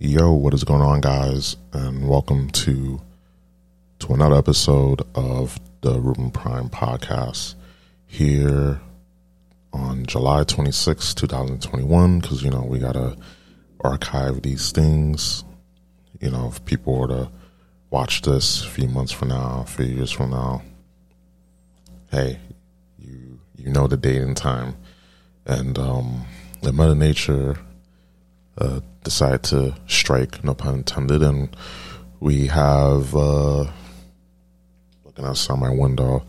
Yo, what is going on, guys? And welcome to to another episode of the Ruben Prime podcast here on July 26, 2021. Because, you know, we got to archive these things. You know, if people were to watch this a few months from now, a few years from now, hey, you you know the date and time. And um, the Mother Nature uh, decided to strike, no pun intended, and we have uh, looking outside my window.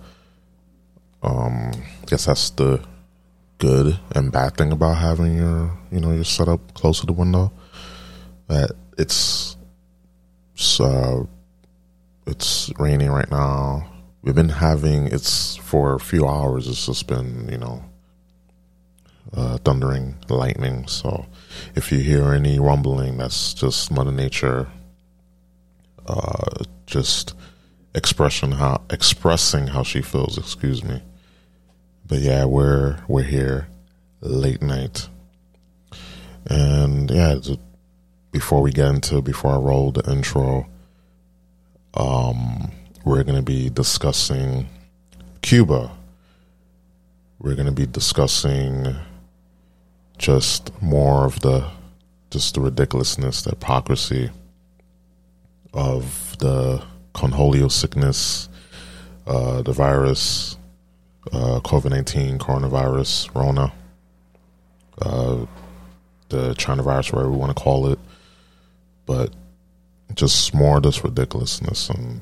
Um, I guess that's the good and bad thing about having your, you know, your setup close to the window. That it's it's, uh, it's raining right now. We've been having it's for a few hours. It's just been, you know, uh, thundering, lightning. So if you hear any rumbling, that's just Mother Nature, uh, just expression how expressing how she feels. Excuse me. But yeah, we're we're here late night, and yeah. Before we get into before I roll the intro, um, we're going to be discussing Cuba. We're going to be discussing just more of the just the ridiculousness, the hypocrisy of the conholio sickness, uh, the virus, uh, COVID nineteen, coronavirus, Rona, uh, the China virus, whatever we want to call it, but just more of this ridiculousness, and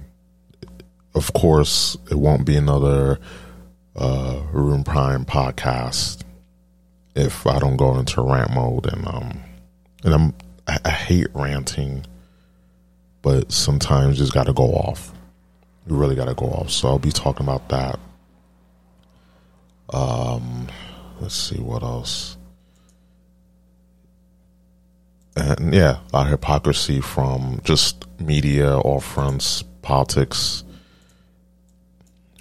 of course, it won't be another uh, Room Prime podcast if I don't go into rant mode and um and I'm I, I hate ranting, but sometimes just got to go off. You really got to go off. So I'll be talking about that. Um, let's see what else. And yeah, our hypocrisy from just media, all fronts, politics,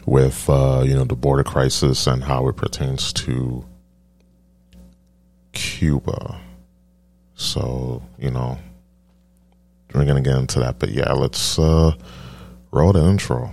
with uh, you know the border crisis and how it pertains to Cuba. So, you know, we're going to get into that. But yeah, let's uh, roll the intro.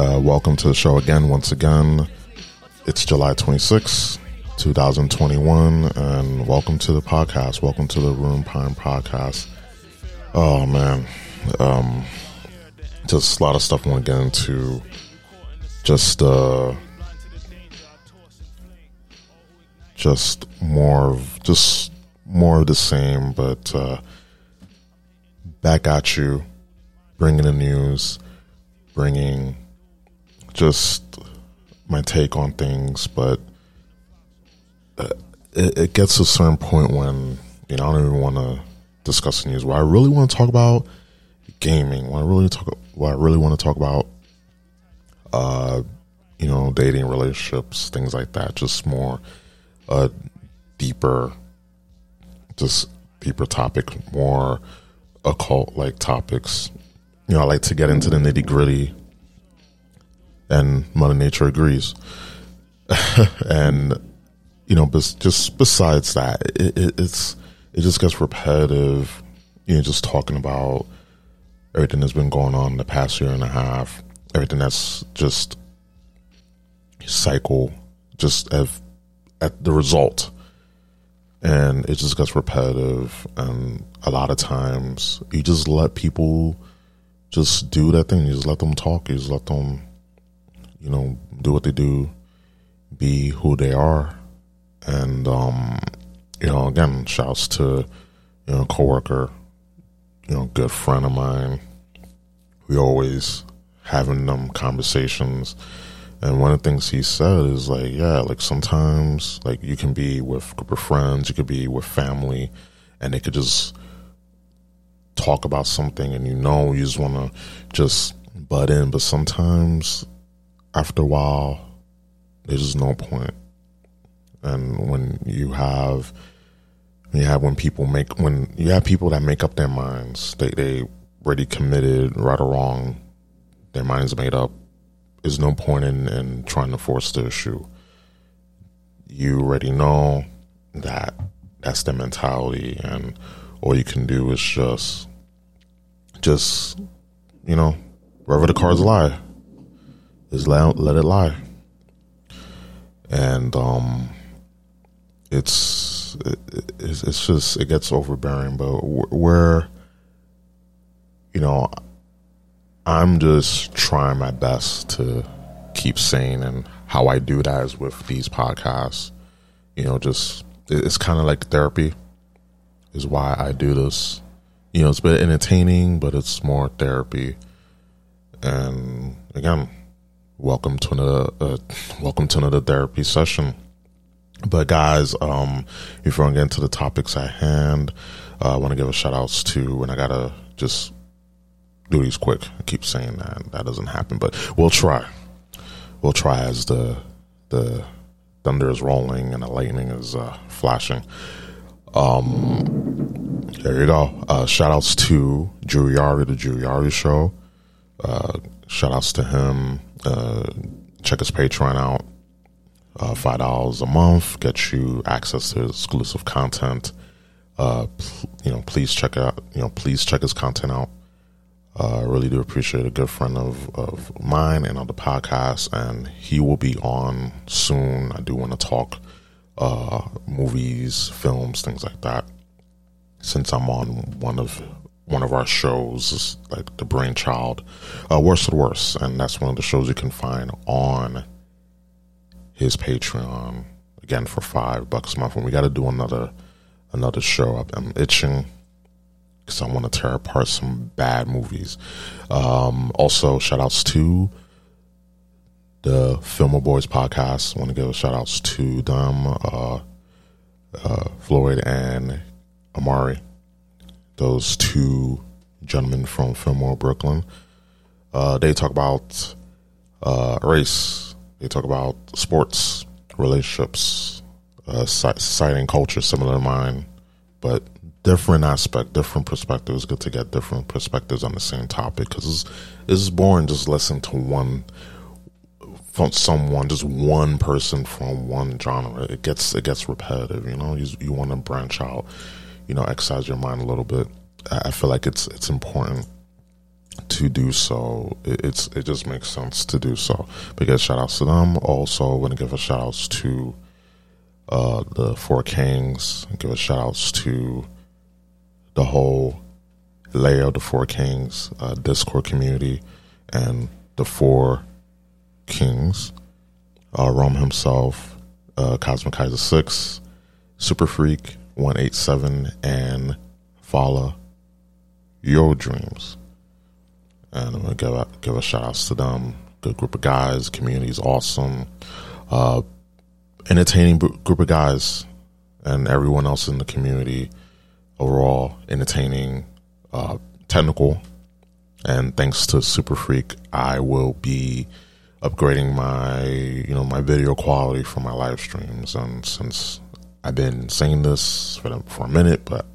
Uh, welcome to the show again. Once again, it's July 26, 2021, and welcome to the podcast. Welcome to the Room Prime podcast. Oh man, um, just a lot of stuff I want to get into. Just uh just more of just more of the same, but uh, back at you, bringing the news, bringing just my take on things. But uh, it, it, gets to a certain point when you know I don't even want to discuss the news. What I really want to talk about gaming. What I really talk, what I really want to talk about, uh, you know, dating, relationships, things like that. Just more a deeper, just deeper topic, more occult like topics. You know, I like to get into the nitty gritty, and Mother Nature agrees. and you know, but just besides that, it, it, it's it just gets repetitive. You know, just talking about everything that's been going on in the past year and a half, everything that's just cycle, just at, at the result. And it just gets repetitive. And a lot of times you just let people just do that thing. You just let them talk. You just let them, you know, do what they do, be who they are. And, um, you know, again, shouts to, you know, coworker, you know, good friend of mine. We always having them conversations. And one of the things he said is like, yeah, like sometimes like you can be with group of friends, you could be with family, and they could just talk about something and you know you just want to just butt in. But sometimes after a while, there's just no point. And when you have, you have when people make, when you have people that make up their minds, they, they already committed, right or wrong, their minds made up. There's no point in, in trying to force the issue. You already know that that's the mentality and all you can do is just just you know wherever the cards lie is let, let it lie and um it's it's, it's just it gets overbearing but where you know i'm just trying my best to keep sane and how i do that is with these podcasts you know just it's kind of like therapy is why I do this. You know, it's been entertaining, but it's more therapy. And again, welcome to another uh, welcome to another therapy session. But guys, um, before I get into the topics at hand, uh, I want to give a shout outs to, and I gotta just do these quick. I keep saying that that doesn't happen, but we'll try. We'll try as the the thunder is rolling and the lightning is uh, flashing. Um, there you go. Uh, shout outs to Juriari, the Juriari show. Uh, shout outs to him. Uh, check his Patreon out. Uh, Five dollars a month gets you access to exclusive content. Uh, you know, please check out. You know, please check his content out. Uh, I really do appreciate a good friend of, of mine and on the podcast, and he will be on soon. I do want to talk uh, movies, films, things like that. Since I'm on one of one of our shows, like the Brainchild, uh, Worse and Worse, and that's one of the shows you can find on his Patreon again for five bucks a month. And we got to do another another show. I'm itching because I want to tear apart some bad movies. Um, also, shout outs to the Fillmore Boys podcast. Want to give shout outs to them, uh, uh, Floyd and Amari, those two gentlemen from Fillmore, Brooklyn. Uh, they talk about uh, race, they talk about sports, relationships, uh, society and culture similar to mine, but different aspect, different perspectives. Good to get different perspectives on the same topic because it's, it's boring just listening to one from someone, just one person from one genre. It gets it gets repetitive. You know, you you want to branch out. You know, exercise your mind a little bit. I feel like it's it's important to do so. It, it's it just makes sense to do so. Because shout outs to them. Also, want to give a shout outs to uh, the Four Kings. Give a shout outs to the whole layer of the Four Kings uh, Discord community and the four Kings, uh, Rome himself, uh, Cosmic Kaiser 6, Super Freak 187, and Follow Your Dreams. And I'm to give a, give a shout out to them. Good group of guys, community is awesome. Uh, entertaining group of guys, and everyone else in the community overall entertaining, uh, technical. And thanks to Super Freak, I will be upgrading my you know my video quality for my live streams. And since I've been saying this for for a minute, but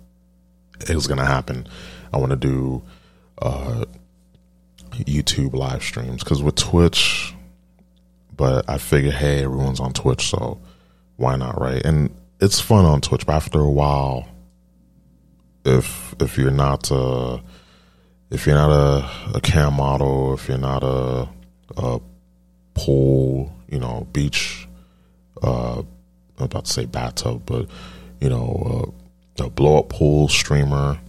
it was gonna happen. I want to do uh, YouTube live streams because with Twitch, but I figure hey everyone's on Twitch, so why not, right? And it's fun on Twitch, but after a while, if if you're not uh, if you're not a, a cam model, if you're not a, a pool, you know, beach, uh, I'm about to say bathtub, but you know, uh, a blow up pool streamer,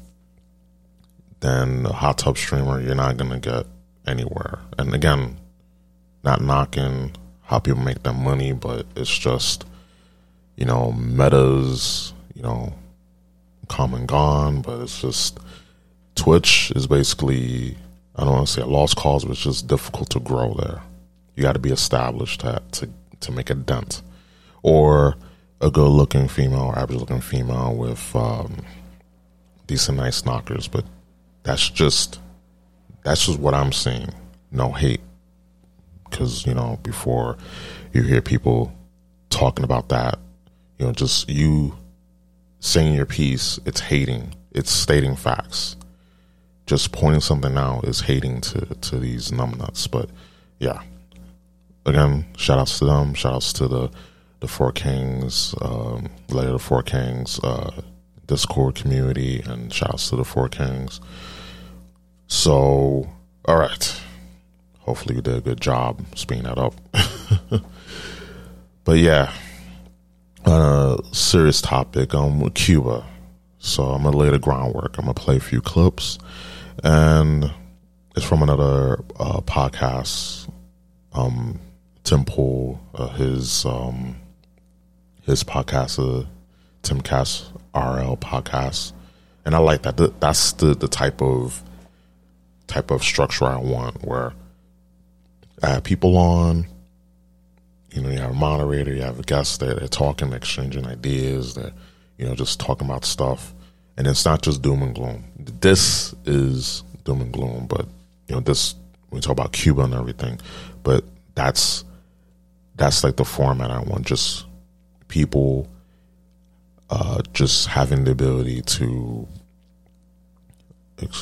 then a hot tub streamer, you're not gonna get anywhere. And again, not knocking how people make their money, but it's just, you know, metas, you know, come and gone, but it's just Twitch is basically I don't want to say a lost cause, but it's just difficult to grow there. You got to be established to, to to make a dent, or a good looking female or average looking female with um, decent nice knockers. But that's just that's just what I'm seeing. No hate, because you know before you hear people talking about that, you know, just you saying your piece, it's hating, it's stating facts just pointing something out is hating to to these numbnuts. But yeah, again, shout outs to them. Shout outs to the the Four Kings, um, later the Four Kings uh, Discord community, and shout outs to the Four Kings. So, all right. Hopefully, you did a good job speeding that up. but yeah, a serious topic, um, Cuba. So I'm gonna lay the groundwork. I'm gonna play a few clips and it's from another uh, podcast. Um, Tim Pool, uh, his um, his podcast, uh, Tim Cast RL podcast, and I like that. That's the the type of type of structure I want, where I have people on. You know, you have a moderator, you have a guest there. They're talking, exchanging ideas. They're you know just talking about stuff and it's not just doom and gloom. This is doom and gloom, but you know, this we talk about Cuba and everything, but that's that's like the format I want. Just people uh, just having the ability to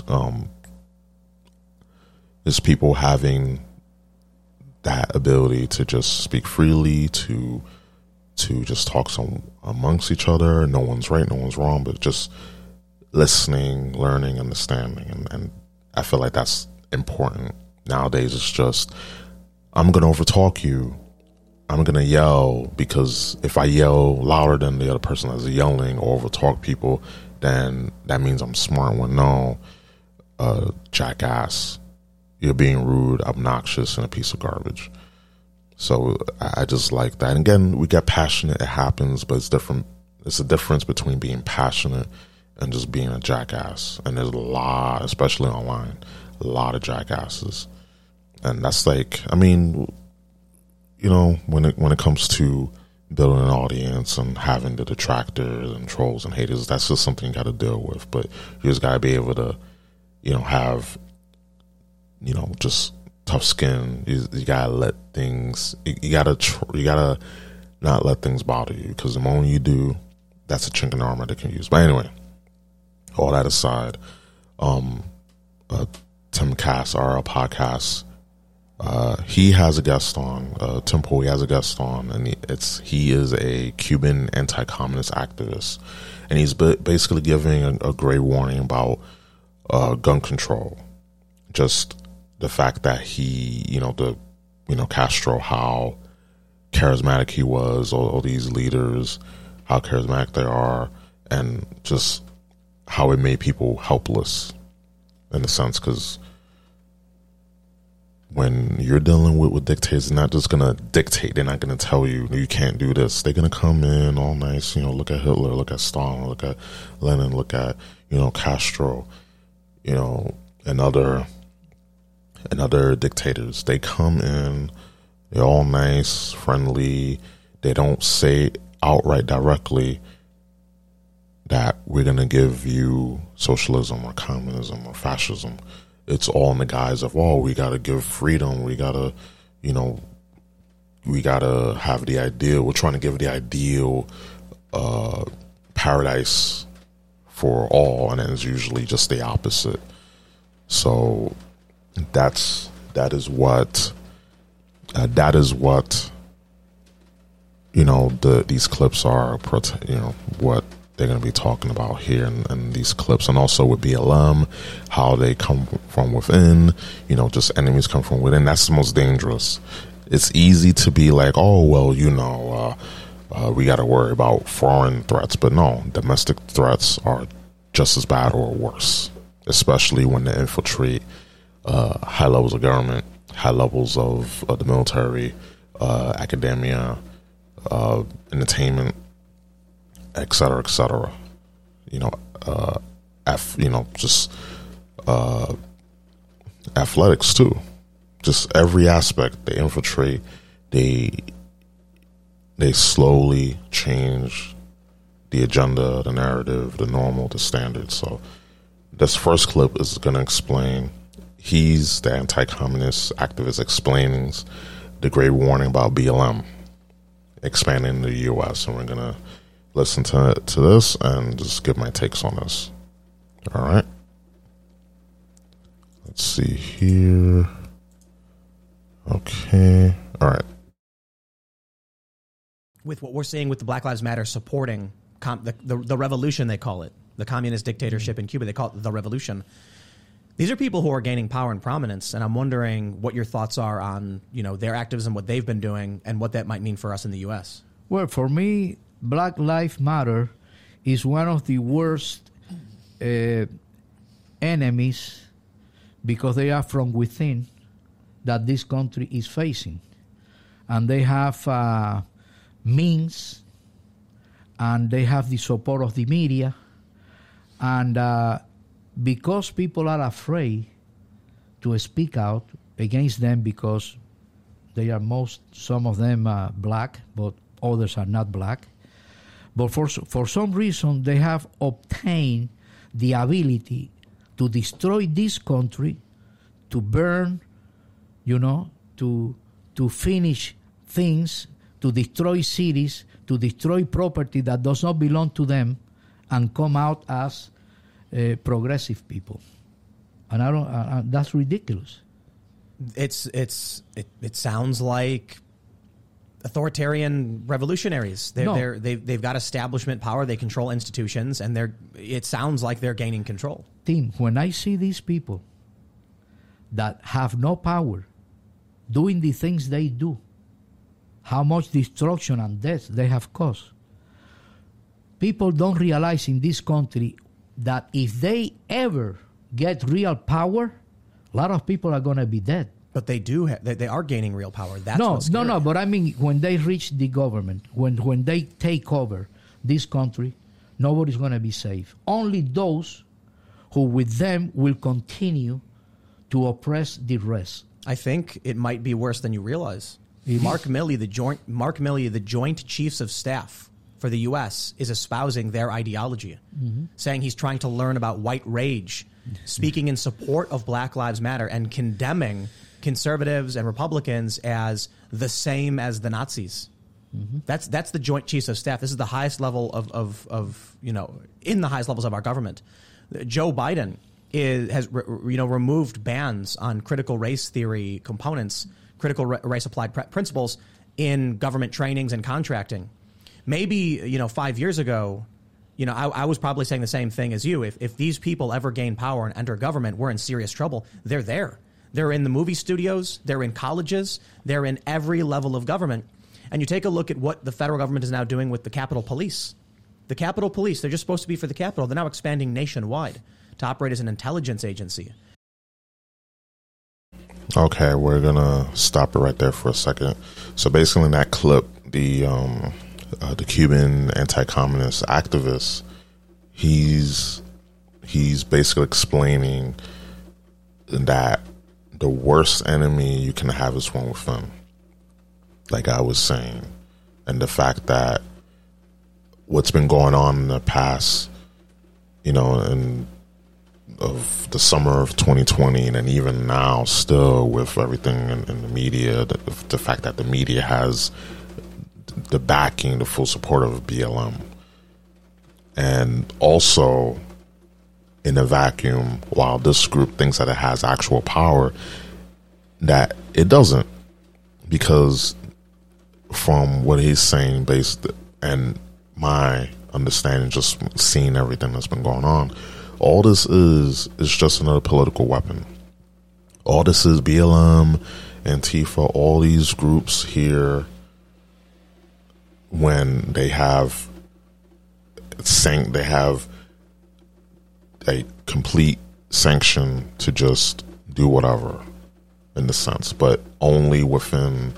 um, is people having that ability to just speak freely to to just talk some amongst each other. No one's right, no one's wrong, but just listening, learning, understanding, and, and I feel like that's important nowadays. It's just I'm gonna overtalk you. I'm gonna yell because if I yell louder than the other person that's yelling or overtalk people, then that means I'm smart. When no, uh, jackass, you're being rude, obnoxious, and a piece of garbage. So I just like that. And again, we get passionate. It happens, but it's different. It's a difference between being passionate and just being a jackass. And there's a lot, especially online, a lot of jackasses. And that's like, I mean, you know, when it when it comes to building an audience and having the detractors and trolls and haters, that's just something you got to deal with. But you just got to be able to, you know, have, you know, just tough skin. You, you gotta let things. You, you gotta. Tr- you gotta not let things bother you because the moment you do, that's a chink in armor they can use. But anyway, all that aside, um, uh, Tim Cass, our podcast, uh, he has a guest on. Uh, Tim he has a guest on, and he, it's he is a Cuban anti-communist activist, and he's basically giving a, a, great warning about uh, gun control. Just the fact that he, you know, the you know Castro, how charismatic he was, all, all these leaders, how charismatic they are, and just how it made people helpless in a sense because when you're dealing with, with dictators, they're not just gonna dictate. They're not gonna tell you you can't do this. They're gonna come in all nice, you know, look at Hitler, look at Stalin, look at Lenin, look at you know Castro, you know, and other and other dictators. They come in, they're all nice, friendly. They don't say outright directly, that we're going to give you socialism or communism or fascism. It's all in the guise of, oh, we got to give freedom. We got to, you know, we got to have the ideal. We're trying to give the ideal uh, paradise for all, and it's usually just the opposite. So that's that is what uh, that is what you know the these clips are. You know what they're going to be talking about here in, these clips, and also with BLM, how they come from within. You know, just enemies come from within. That's the most dangerous. It's easy to be like, oh well, you know, uh, uh, we got to worry about foreign threats, but no, domestic threats are just as bad or worse, especially when they infiltrate uh, high levels of government, high levels of the military, uh, academia, uh, entertainment et cetera, et cetera. You know, uh, F, you know, just uh, athletics too. Just every aspect they infiltrate. They they slowly change the agenda, the narrative, the normal, the standard. So this first clip is going to explain. He's the anti-communist activist explaining the great warning about BLM expanding the U.S. and we're to listen to to this and just give my takes on this. All right. Let's see here. Okay. All right. With what we're seeing with the Black Lives Matter supporting com- the, the, the revolution, they call it the communist dictatorship in Cuba. They call it the revolution. These are people who are gaining power and prominence, and I'm wondering what your thoughts are on you know their activism, what they've been doing, and what that might mean for us in the U.S. Well, for me, Black Lives Matter is one of the worst uh, enemies because they are from within that this country is facing. And they have uh, means and they have the support of the media. And uh, because people are afraid to speak out against them because they are most, some of them black, but others are not black, but for, for some reason, they have obtained the ability to destroy this country, to burn, you know, to, to finish things, to destroy cities, to destroy property that does not belong to them, and come out as uh, progressive people. And I don't, uh, that's ridiculous. It's, it's, it, it sounds like authoritarian revolutionaries. They're, no. they're, they've, they've got establishment power. They control institutions, and they're. It sounds like they're gaining control. Tim, when I see these people that have no power doing the things they do, how much destruction and death they have caused, people don't realize in this country that if they ever get real power, a lot of people are going to be dead. But they do. Ha- they, they are gaining real power. That's no, no, no. But I mean, when they reach the government, when when they take over this country, nobody's going to be safe. Only those who, with them, will continue to oppress the rest. I think it might be worse than you realize. It Mark is. Milley, the joint Mark Milley, the Joint Chiefs of Staff for the U.S., is espousing their ideology, mm-hmm. saying he's trying to learn about white rage, speaking in support of Black Lives Matter, and condemning conservatives and Republicans as the same as the Nazis. Mm-hmm. That's that's the Joint Chiefs of Staff. This is the highest level of, of, of you know in the highest levels of our government. Joe Biden is, has you know removed bans on critical race theory components, critical race applied pr- principles in government trainings and contracting. Maybe you know five years ago, you know I, I was probably saying the same thing as you. If if these people ever gain power and enter government, we're in serious trouble. They're there. They're in the movie studios, they're in colleges, they're in every level of government. And you take a look at what the federal government is now doing with the Capitol Police. The Capitol Police, they're just supposed to be for the Capitol. They're now expanding nationwide to operate as an intelligence agency. Okay, we're gonna stop it right there for a second. So basically, in that clip, the um, uh, the Cuban anti-communist activist, he's he's basically explaining that the worst enemy you can have is one within. Like I was saying. And the fact that what's been going on in the past, you know, and of the summer of 2020 and even now still with everything in, in the media, the, the, fact that the media has the backing, the full support of BLM. And also in a vacuum while this group thinks that it has actual power that it doesn't because from what he's saying based and my understanding, just seeing everything that's been going on. All this is is just another political weapon. All this is BLM, Antifa, all these groups here when they have sank they have a complete sanction to just do whatever in the sense, but only within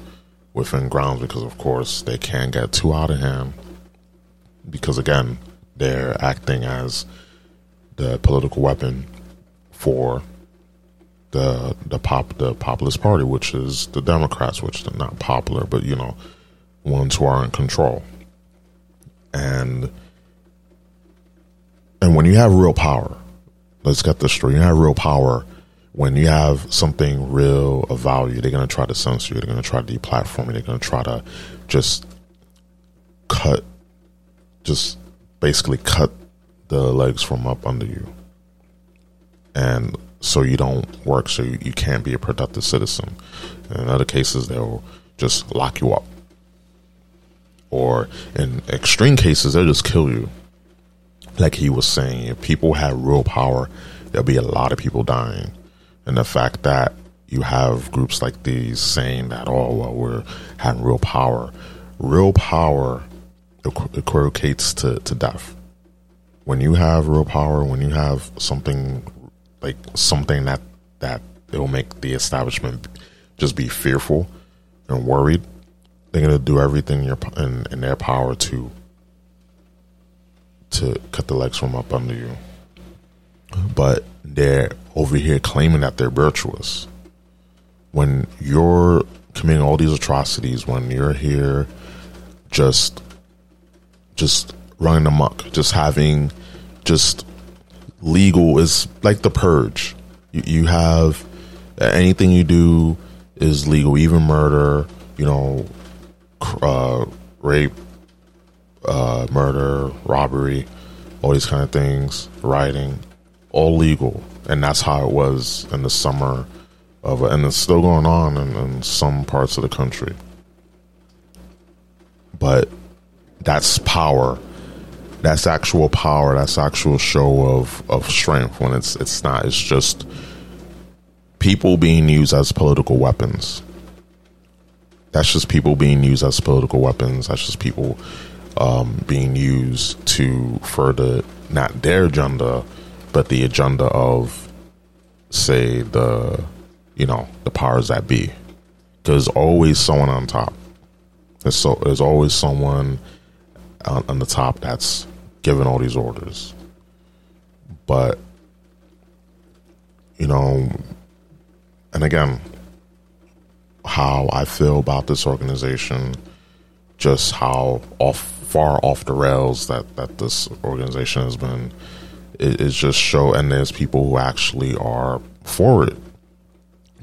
within grounds because of course they can't get too out of hand because again they're acting as the political weapon for the the pop the populist party, which is the Democrats, which are not popular, but you know, ones who are in control. And and when you have real power, let's get this straight. You have real power when you have something real of value. They're gonna try to censor you. They're gonna try to deplatform you. They're gonna try to just cut, just basically cut the legs from up under you. And so you don't work, so you, you can't be a productive citizen. And in other cases, they'll just lock you up. Or in extreme cases, they'll just kill you. Like he was saying, if people had real power, there'll be a lot of people dying. And the fact that you have groups like these saying that, oh, well, we're having real power. Real power equivocates to, to death when you have real power, when you have something like something that that it will make the establishment just be fearful and worried, they're gonna do everything in, your, in, in their power to to cut the legs from up under you. But they're over here claiming that they're virtuous. When you're committing all these atrocities, when you're here just just running amok, just having just legal is like the purge. You, you have anything you do is legal, even murder, you know, uh, rape, uh, murder, robbery, all these kind of things, rioting, all legal. And that's how it was in the summer of, and it's still going on in, in some parts of the country. But that's power that's actual power. That's actual show of of strength. When it's it's not. It's just people being used as political weapons. That's just people being used as political weapons. That's just people um, being used to further not their agenda, but the agenda of, say, the you know the powers that be. There's always someone on top. There's so there's always someone on, on the top that's giving all these orders. But you know, and again, how I feel about this organization, just how off far off the rails that that this organization has been, it, it's just show. And there's people who actually are for it,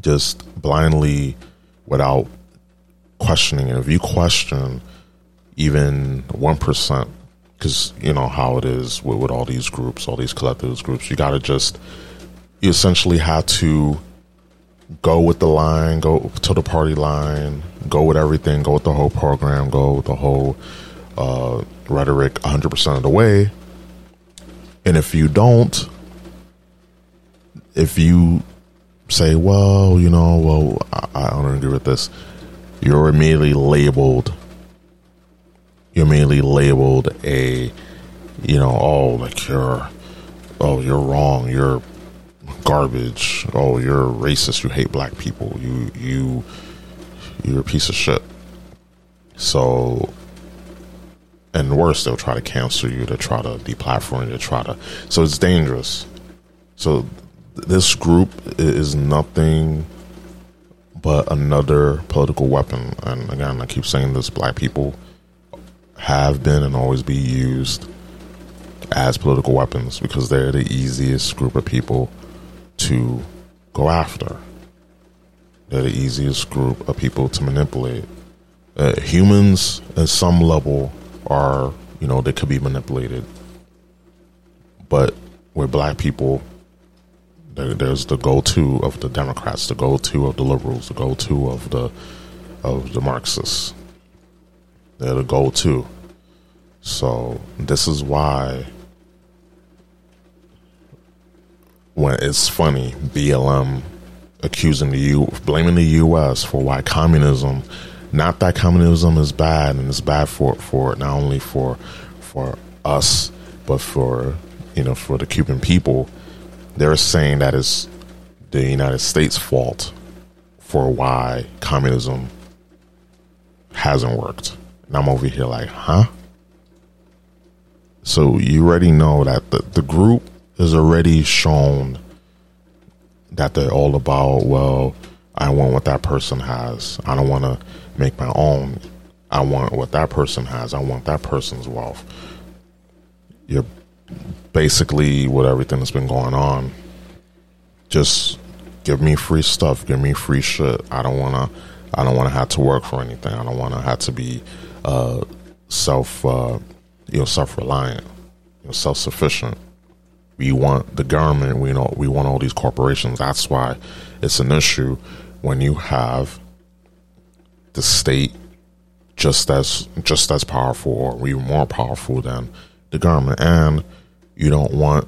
just blindly, without questioning it. If you question even one percent, because you know how it is with, with all these groups, all these collectivist groups, you got to just you essentially have to go with the line, go to the party line, go with everything, go with the whole program, go with the whole uh, rhetoric 100% of the way. And if you don't, if you say, well, you know, well, I, I don't agree with this, you're immediately labeled you're immediately labeled a, you know, oh, like you're, oh, you're wrong, you're garbage, oh, you're racist, you hate black people, you, you, you're a piece of shit. So, and worse, they'll try to cancel you, to try to deplatform you, to try to, so it's dangerous. So, this group is nothing but another political weapon. And again, I keep saying this black people have been and always be used as political weapons because they're the easiest group of people to go after. They're the easiest group of people to manipulate. Uh, humans, at some level, are, you know, they could be manipulated. But with black people, there, there's the go-to of the Democrats, the go-to of the liberals, the go-to of the of the Marxists. They're the go-to. So this is why when it's funny, BLM accusing the U, blaming the U.S. for why communism, not that communism is bad and it's bad for for not only for for us but for you know for the Cuban people. They're saying that it's the United States' fault for why communism hasn't worked. And I'm over here like, huh? So you already know that the, the group is already shown that they're all about, well, I want what that person has. I don't want to make my own. I want what that person has. I want that person's wealth. You're basically what everything that's been going on. Just give me free stuff. Give me free shit. I don't want to. I don't want to have to work for anything. I don't want to have to be uh, self, uh, you know, self reliant, you know, self sufficient. We want the government. We know we want all these corporations. That's why it's an issue when you have the state just as just as powerful or even more powerful than the government, and you don't want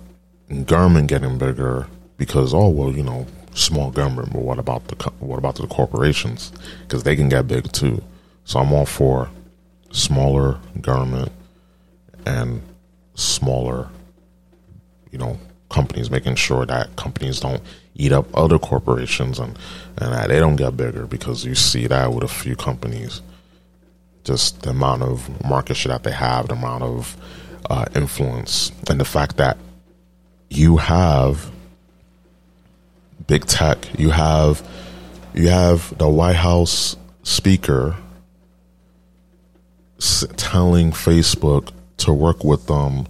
government getting bigger because oh well you know small government, but what about the what about the corporations? Because they can get big too. So I'm all for smaller government and smaller, you know, companies, making sure that companies don't eat up other corporations and and that they don't get bigger because you see that with a few companies, just the amount of market share that they have, the amount of uh, influence, and the fact that you have big tech. You have you have the White House speaker telling Facebook to work with them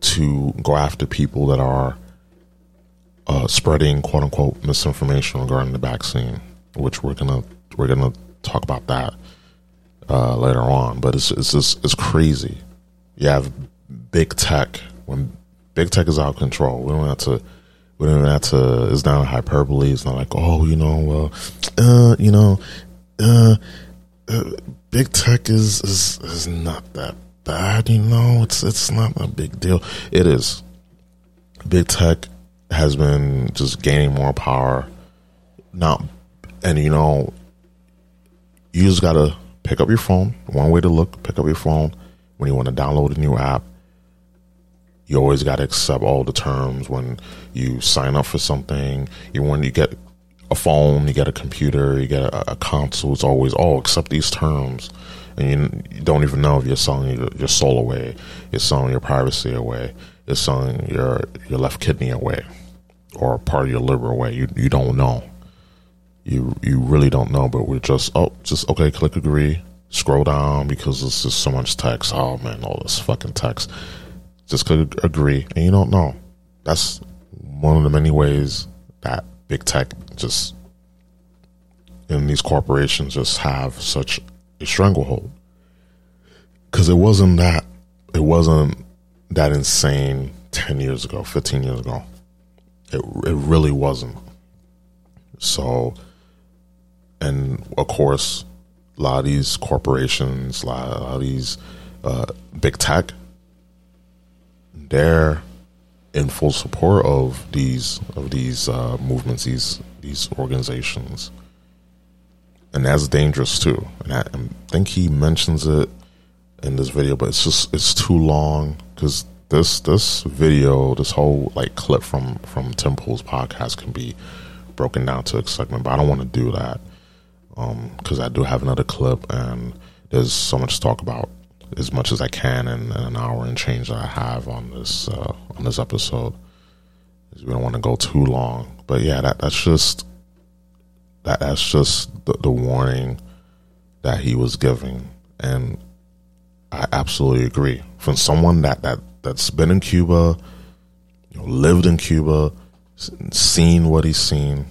to go after people that are uh, spreading quote unquote misinformation regarding the vaccine, which we're gonna we're gonna talk about that uh, later on. But it's it's just it's crazy. You have big tech when big tech is out of control. We don't have to we don't have to. It's not hyperbole. It's not like oh you know well uh, you know uh, uh, big tech is, is is not that bad. You know it's it's not a big deal. It is. Big tech has been just gaining more power. Not and you know you just gotta pick up your phone. One way to look, pick up your phone when you want to download a new app you always got to accept all the terms when you sign up for something. You when you get a phone, you get a computer, you get a, a console. It's always oh, accept these terms, and you, don't even know if you're selling your, your, soul away, you're selling your privacy away, you're selling your your left kidney away, or part of your liver away. You you don't know. You you really don't know, but we're just oh just okay. Click agree. Scroll down because there's just so much text. Oh man, all this fucking text just click agree, and you don't know. That's one of the many ways that big tech just and these corporations just have such stranglehold. Because it wasn't that, it wasn't that insane ten years ago, fifteen years ago. It it really wasn't. So, and of course, a lot of these corporations, a lot, a lot of these uh, big tech, they're in full support of these of these uh, movements, these these organizations, and that's dangerous too. And I, I, think he mentions it in this video, but it's just it's too long because this this video, this whole like clip from from Tim Pool's podcast can be broken down to a segment, but I don't want to do that because um, I do have another clip and there's so much to talk about as much as I can in, in an hour and change that I have on this uh, on this episode. We don't want to go too long, but yeah, that that's just that that's just the, the warning that he was giving, and I absolutely agree. From someone that that that's been in Cuba, you know, lived in Cuba, seen what he's seen.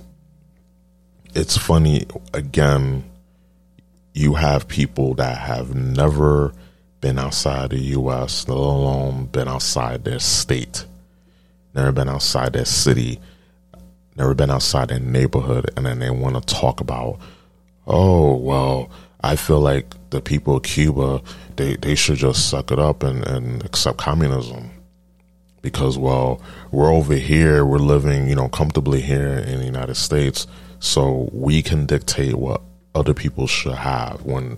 It's funny again. You have people that have never been outside the U.S., let alone been outside their state, never been outside their city, never been outside their neighborhood, and then they want to talk about, oh, well, I feel like the people of Cuba they they should just suck it up and and accept communism because well we're over here we're living you know comfortably here in the United States so we can dictate what other people should have when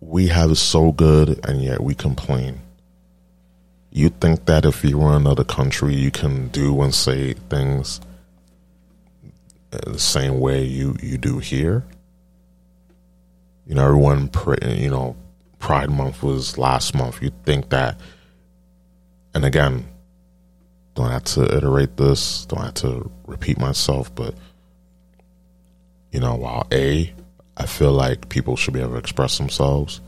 we have it so good and yet we complain you think that if you were in another country you can do and say things uh, the same way you you do here you know everyone you know pride month was last month you think that and again, don't have to iterate this, don't have to repeat myself, but you know, while A, I feel like people should be able to express themselves.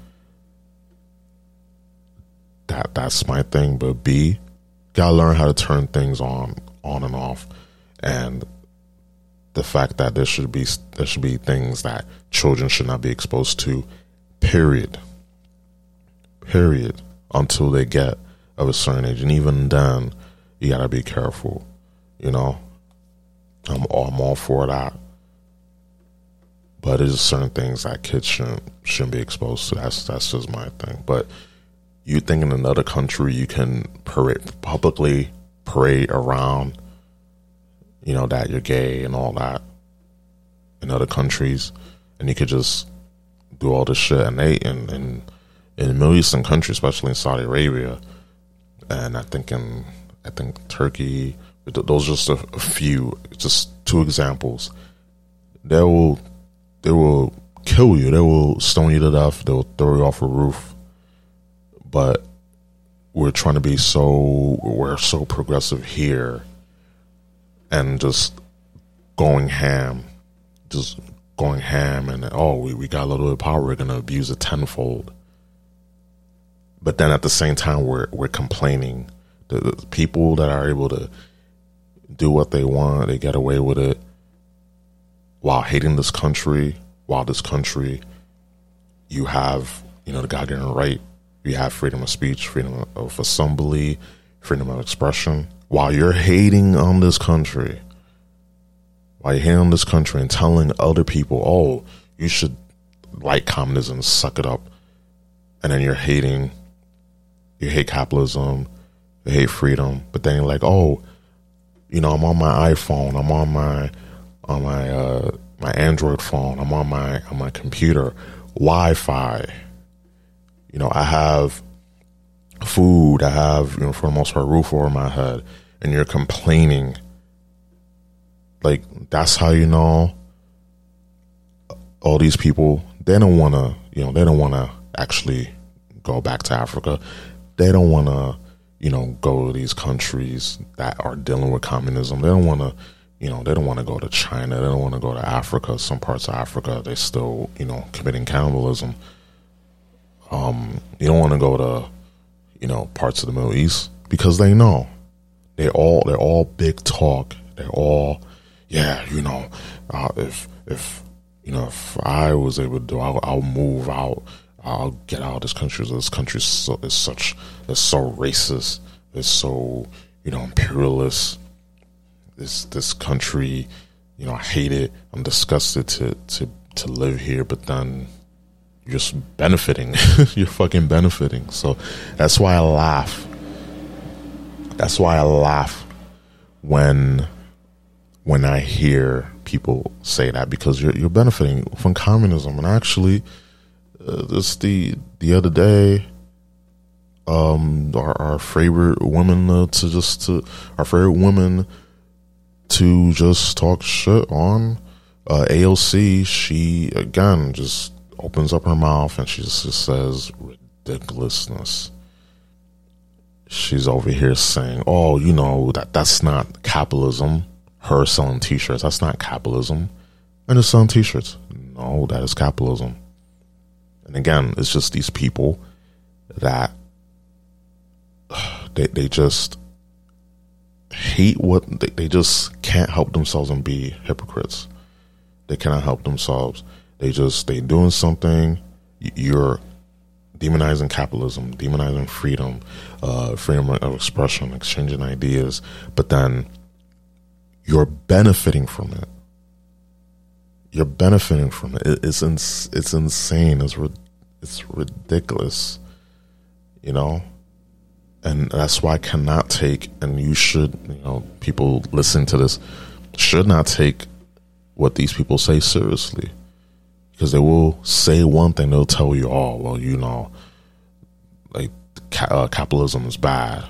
That that's my thing, but B, gotta learn how to turn things on on and off. And the fact that there should be there should be things that children should not be exposed to, period. Period. Until they get of a certain age, and even then, you gotta be careful. You know, I'm all, I'm all for that, but there's certain things that kids shouldn't shouldn't be exposed to. That's that's just my thing. But you think in another country you can parade publicly parade around, you know, that you're gay and all that in other countries, and you could just do all this shit, and they and, and in Middle Eastern countries, especially in Saudi Arabia and I think in I think Turkey. Those are just a, a few, just two examples. They will they will kill you. They will stone you to death. They'll throw you off a roof. But we're trying to be so we're so progressive here, and just going ham, just going ham, and oh, we, we got a little bit of power. We're gonna abuse it tenfold but then at the same time we're we're complaining. The, the, people that are able to do what they want, they get away with it, while hating this country. While this country, you have you know the goddamn right. You have freedom of speech, freedom of assembly, freedom of expression. While you're hating on this country, while you're hating on this country and telling other people, "Oh, you should like communism, suck it up," and then you're hating you hate capitalism, you hate freedom, but then you're like, oh, you know, I'm on my iPhone, I'm on my on my uh, my Android phone, I'm on my on my computer, Wi-Fi. You know, I have food, I have you know for the most part roof over my head, and you're complaining. Like that's how you know all these people they don't want to you know they don't want to actually go back to Africa they don't want to, you know, go to these countries that are dealing with communism. They don't want to, you know, they don't want to go to China. They don't want to go to Africa. Some parts of Africa, they're still, you know, committing cannibalism. Um, you don't want to go to, you know, parts of the Middle East because they know they all they're all big talk. They're all, yeah, you know, uh, if if you know if I was able to do, I'll, I'll move out I'll get out of this country. This country is, so, is such, is so racist. It's so, you know, imperialist. This this country, you know, I hate it. I'm disgusted to to to live here. But then you're just benefiting. you're fucking benefiting. So that's why I laugh. That's why I laugh when when I hear people say that because you're you're benefiting from communism and actually uh, this the the other day um our, our favorite women uh, to just to our favorite women to just talk shit on uh, AOC she again just opens up her mouth and she just, says ridiculousness she's over here saying oh you know that that's not capitalism her selling t-shirts that's not capitalism and just selling t-shirts no that is capitalism and again, it's just these people that they they just hate what they, they just can't help themselves and be hypocrites. They cannot help themselves. They just they doing something. You're demonizing capitalism, demonizing freedom, uh, freedom of expression, exchanging ideas, but then you're benefiting from it. you're benefiting from it. it it's ins- it's insane. It's ri- it's ridiculous. You know, and that's why I cannot take. And you should, you know, people listening to this should not take what these people say seriously because they will say one thing. They'll tell you, "Oh, well, you know, like uh, capitalism is bad.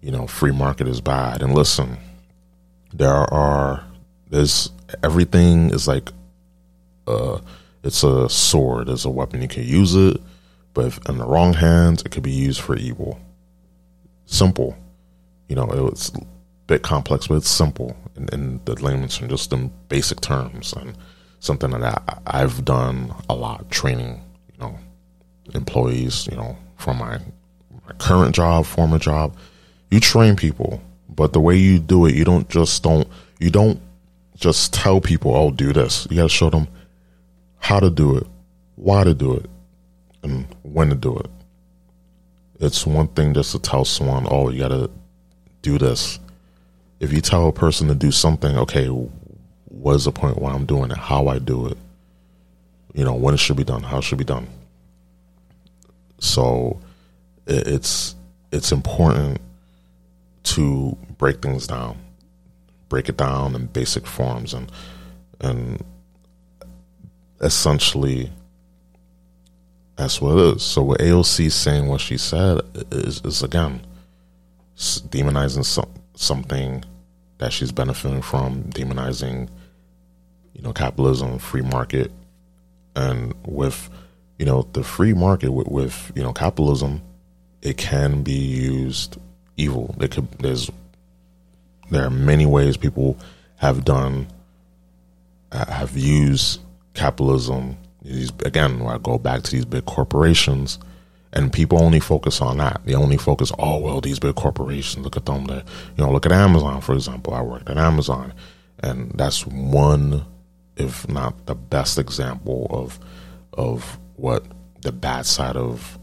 You know, free market is bad." And listen, there are there's everything is like uh it's a sword it's a weapon you can use it but if in the wrong hands it could be used for evil simple you know it's a bit complex but it's simple in, in the layman's and just in basic terms and something that i've done a lot training you know employees you know from my my current job former job. You train people but the way you do it you don't just don't you don't just tell people oh do this. You got to show them how to do it why to do it and when to do it. It's one thing just to tell someone oh you got to do this. If you tell a person to do something okay what is the point why i'm doing it? How i do it? You know when it should be done how it should be done. So it's it's important to break things down, break it down in basic forms, and and essentially that's what it is. So what AOC saying, what she said, is, is again demonizing some, something that she's benefiting from, demonizing you know capitalism, free market, and with you know the free market with, with you know capitalism, it can be used evil. There could there's there are many ways people have done uh, have used capitalism. These again, I go back to these big corporations, and people only focus on that. They only focus, oh well, these big corporations. Look at them. They, you know, look at Amazon for example. I worked at Amazon, and that's one, if not the best example of of what the bad side of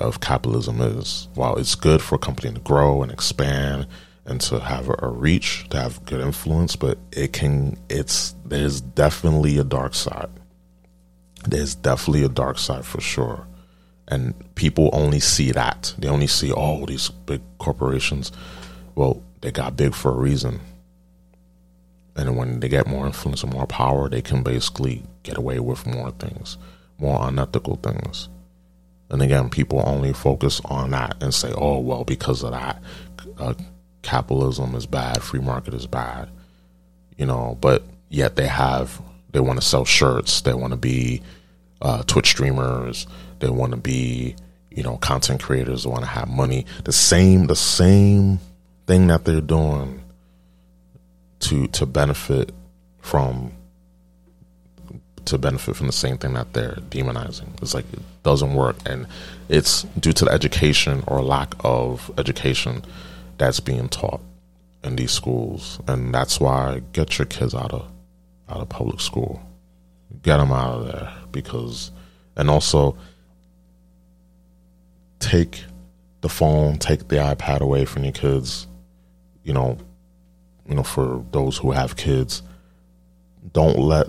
of capitalism is. While it's good for a company to grow and expand and to have a, reach, to have good influence, but it can it's there's definitely a dark side. There's definitely a dark side for sure. And people only see that. They only see, oh, these big corporations. Well, they got big for a reason. And when they get more influence and more power, they can basically get away with more things, more unethical things. And again, people only focus on that and say, oh, well, because of that, uh, capitalism is bad, free market is bad, you know, but yet they have, they want to sell shirts, they want to be uh, Twitch streamers, they want to be, you know, content creators, they want to have money. The same, the same thing that they're doing to to benefit from to benefit from the same thing that they're demonizing. It's like it doesn't work, and it's due to the education or lack of education that's being taught in these schools, and that's why get your kids out of out of public school, get them out of there because, and also take the phone, take the iPad away from your kids. You know, you know, for those who have kids, don't let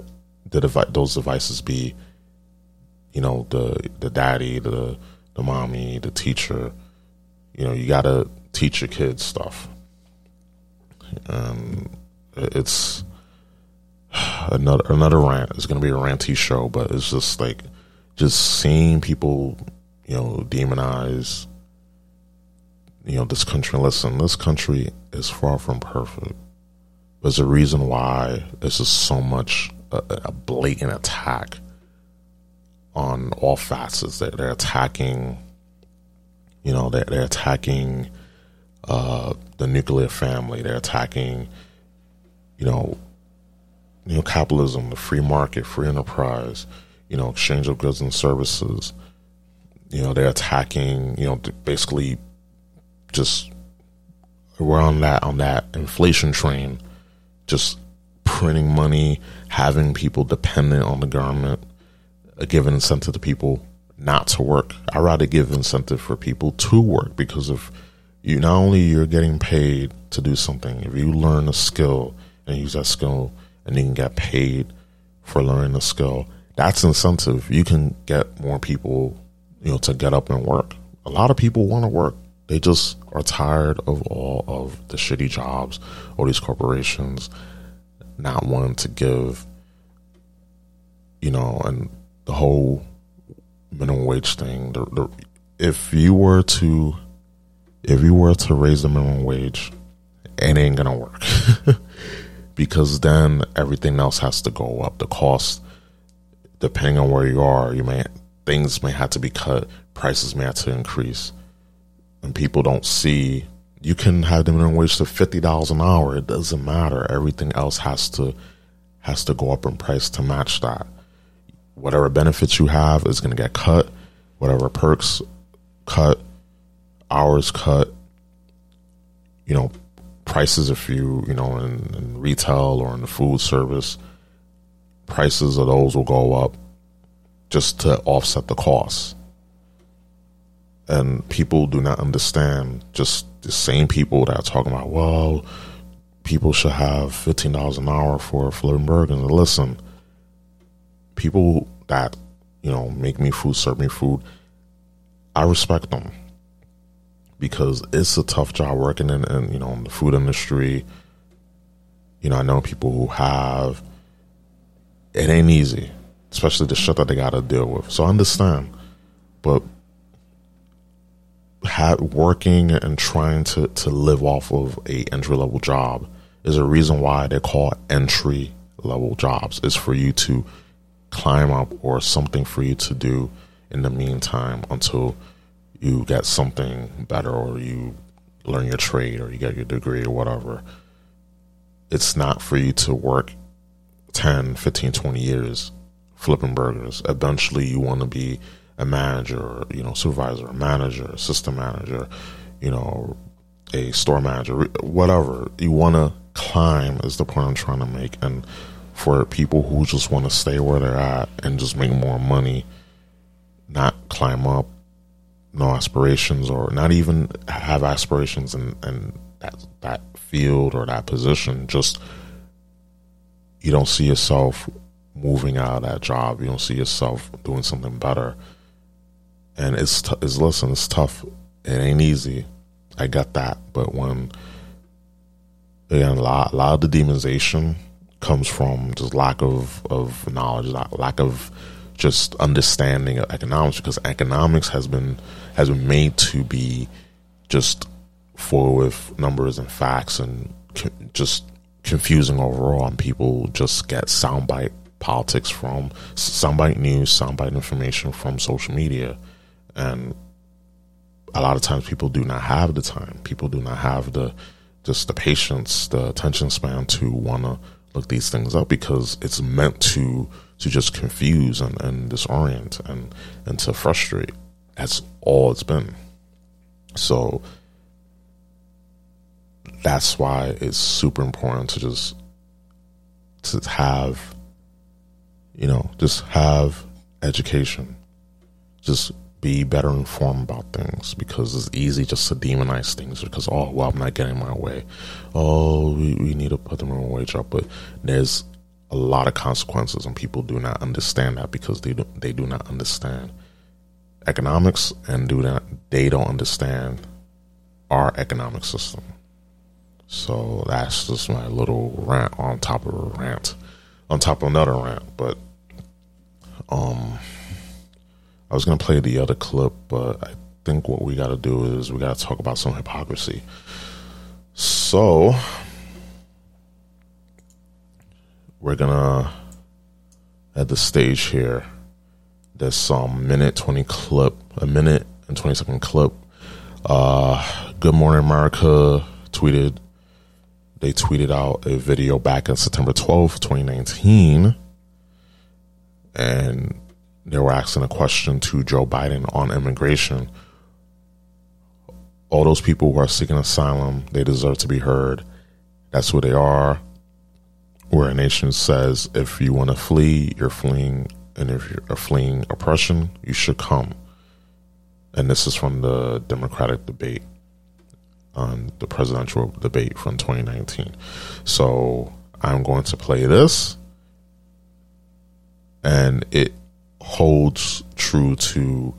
the devi- those devices be, you know, the the daddy, the the mommy, the teacher. You know, you gotta teach your kids stuff. Um, it's another another rant. It's gonna be a ranty show, but it's just like just seeing people, you know, demonize, you know, this country. Listen, this country is far from perfect. There's a reason why this is so much a, a blatant attack on all facets. They're, they're attacking, you know, they're, they're attacking uh, the nuclear family. They're attacking, you know, you know, capitalism, the free market, free enterprise, you know, exchange of goods and services. You know, they're attacking, you know, basically just we're on that on that inflation train, just printing money, having people dependent on the government, uh, giving incentive to people not to work. I rather give incentive for people to work because if you not only you're getting paid to do something, if you learn a skill and use that skill and you can get paid for learning a skill, that's incentive. You can get more people, you know, to get up and work. A lot of people want to work. They just are tired of all of the shitty jobs or these corporations not wanting to give, you know, and the whole minimum wage thing. The, the, if you were to, if you were to raise the minimum wage, it ain't gonna work because then everything else has to go up. The cost, depending on where you are, you may things may have to be cut, prices may have to increase, and people don't see. You can have the minimum wage to fifty dollars an hour. It doesn't matter. Everything else has to has to go up in price to match that. Whatever benefits you have is going to get cut. Whatever perks cut, hours cut. You know, prices if you you know in, in retail or in the food service prices of those will go up just to offset the costs and people do not understand just the same people that are talking about well people should have $15 an hour for flipping burgers and listen people that you know make me food serve me food i respect them because it's a tough job working in, in you know in the food industry. You know, I know people who have it ain't easy, especially the shit that they got to deal with. So I understand, but have, working and trying to to live off of a entry level job is a reason why they call entry level jobs. Is for you to climb up or something for you to do in the meantime until you get something better or you learn your trade or you get your degree or whatever. It's not for you to work 10, 15, 20 years flipping burgers. Eventually, you want to be a manager, you know, supervisor, a manager, assistant manager, you know, a store manager, whatever. You want to climb is the point I'm trying to make. And for people who just want to stay where they're at and just make more money, not climb up, no aspirations or not even have aspirations in, in that that field or that position, just you don't see yourself moving out of that job. You don't see yourself doing something better. And it's t- it's listen, it's tough. It ain't easy. I got that, but when again, a lot, a lot of the demonization comes from just lack of of knowledge, lack of just understanding of economics because economics has been has been made to be just full with numbers and facts and co- just confusing overall and people just get soundbite politics from soundbite news soundbite information from social media and a lot of times people do not have the time people do not have the just the patience the attention span to want to look these things up because it's meant to to just confuse and, and disorient and, and to frustrate. That's all it's been. So that's why it's super important to just to have you know, just have education. Just be better informed about things because it's easy just to demonize things because oh well I'm not getting my way. Oh we, we need to put the minimum wage up, but there's a lot of consequences, and people do not understand that because they do, they do not understand economics and do not they don't understand our economic system. So that's just my little rant on top of a rant, on top of another rant. But um, I was gonna play the other clip, but I think what we got to do is we got to talk about some hypocrisy. So we're gonna at the stage here. There's some minute twenty clip, a minute and twenty second clip. Uh, Good Morning America tweeted. They tweeted out a video back on September 12th, 2019, and they were asking a question to Joe Biden on immigration. All those people who are seeking asylum, they deserve to be heard. That's who they are where a nation says if you want to flee, you're fleeing, and if you're uh, fleeing oppression, you should come. And this is from the Democratic debate on the presidential debate from 2019. So I'm going to play this, and it holds true to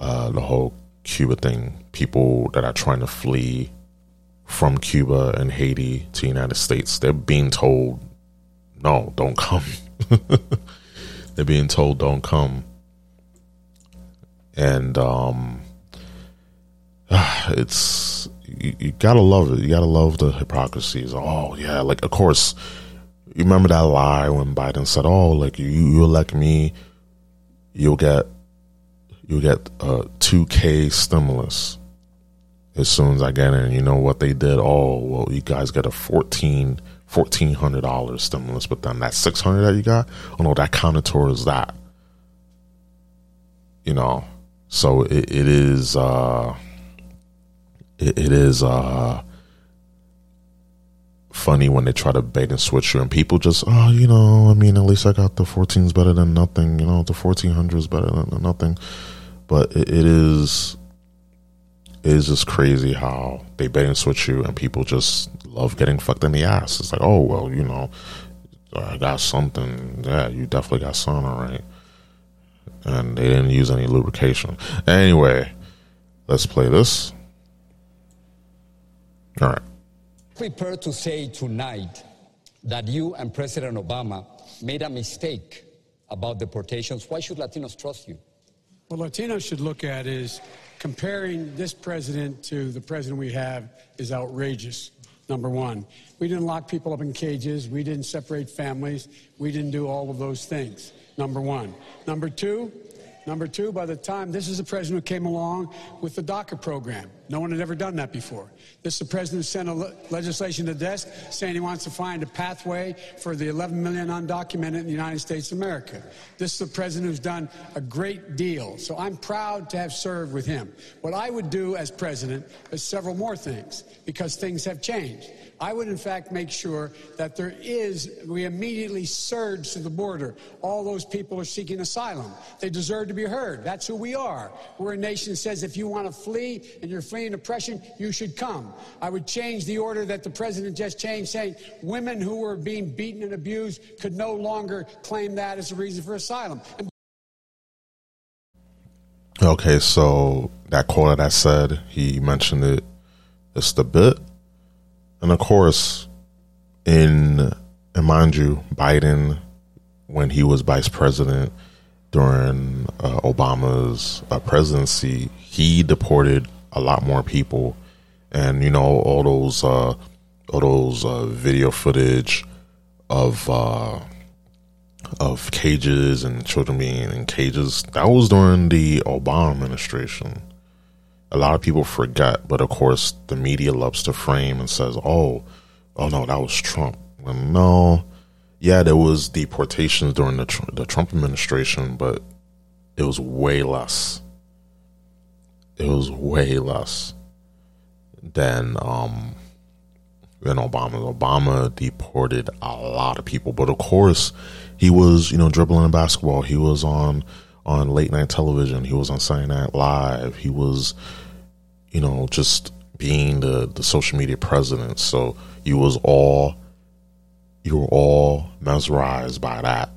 uh, the whole Cuba thing. People that are trying to flee from Cuba and Haiti to the United States, they're being told, no, don't come. they're being told, don't come. And um, it's you, you, gotta love it. You gotta love the hypocrisies. Oh yeah, like of course, you remember that lie when Biden said, "Oh, like you, you elect me, you'll get you'll get a two K stimulus as soon as I get in." You know what they did? Oh, well, you guys get a fourteen fourteen hundred dollars stimulus, but then that six hundred that you got, oh no, that counted towards that. You know, so it, it is. uh it, it is uh, funny when they try to bait and switch you, and people just, oh, you know, I mean, at least I got the 14s better than nothing. You know, the 1400 is better than nothing. But it, it is, it is just crazy how they bait and switch you, and people just love getting fucked in the ass. It's like, oh, well, you know, I got something. Yeah, you definitely got something, right? And they didn't use any lubrication. Anyway, let's play this. All right. Prepare to say tonight that you and President Obama made a mistake about deportations. Why should Latinos trust you? What Latinos should look at is comparing this president to the president we have is outrageous. Number one, we didn't lock people up in cages. We didn't separate families. We didn't do all of those things. Number one. Number two, Number two, by the time this is the president who came along with the DACA program. No one had ever done that before. This is the president who sent a le- legislation to the desk saying he wants to find a pathway for the 11 million undocumented in the United States of America. This is the president who's done a great deal. So I'm proud to have served with him. What I would do as president is several more things because things have changed. I would, in fact, make sure that there is, we immediately surge to the border. All those people are seeking asylum. They deserve to be heard. That's who we are. We're a nation that says if you want to flee and you're fleeing oppression, you should come. I would change the order that the president just changed, saying women who were being beaten and abused could no longer claim that as a reason for asylum. And Okay, so that quote that I said, he mentioned it. It's the bit and of course, in and mind you, Biden, when he was vice president during uh, Obama's uh, presidency, he deported a lot more people, and you know all those uh, all those uh, video footage of uh, of cages and children being in cages. That was during the Obama administration a lot of people forget, but of course the media loves to frame and says, "Oh, oh no, that was Trump." Well, no, yeah, there was deportations during the the Trump administration, but it was way less. It was way less than um than Obama. Obama deported a lot of people, but of course he was, you know, dribbling a basketball. He was on on late night television. He was on Saturday Night Live. He was you know, just being the, the social media president. So you was all you were all mesmerized by that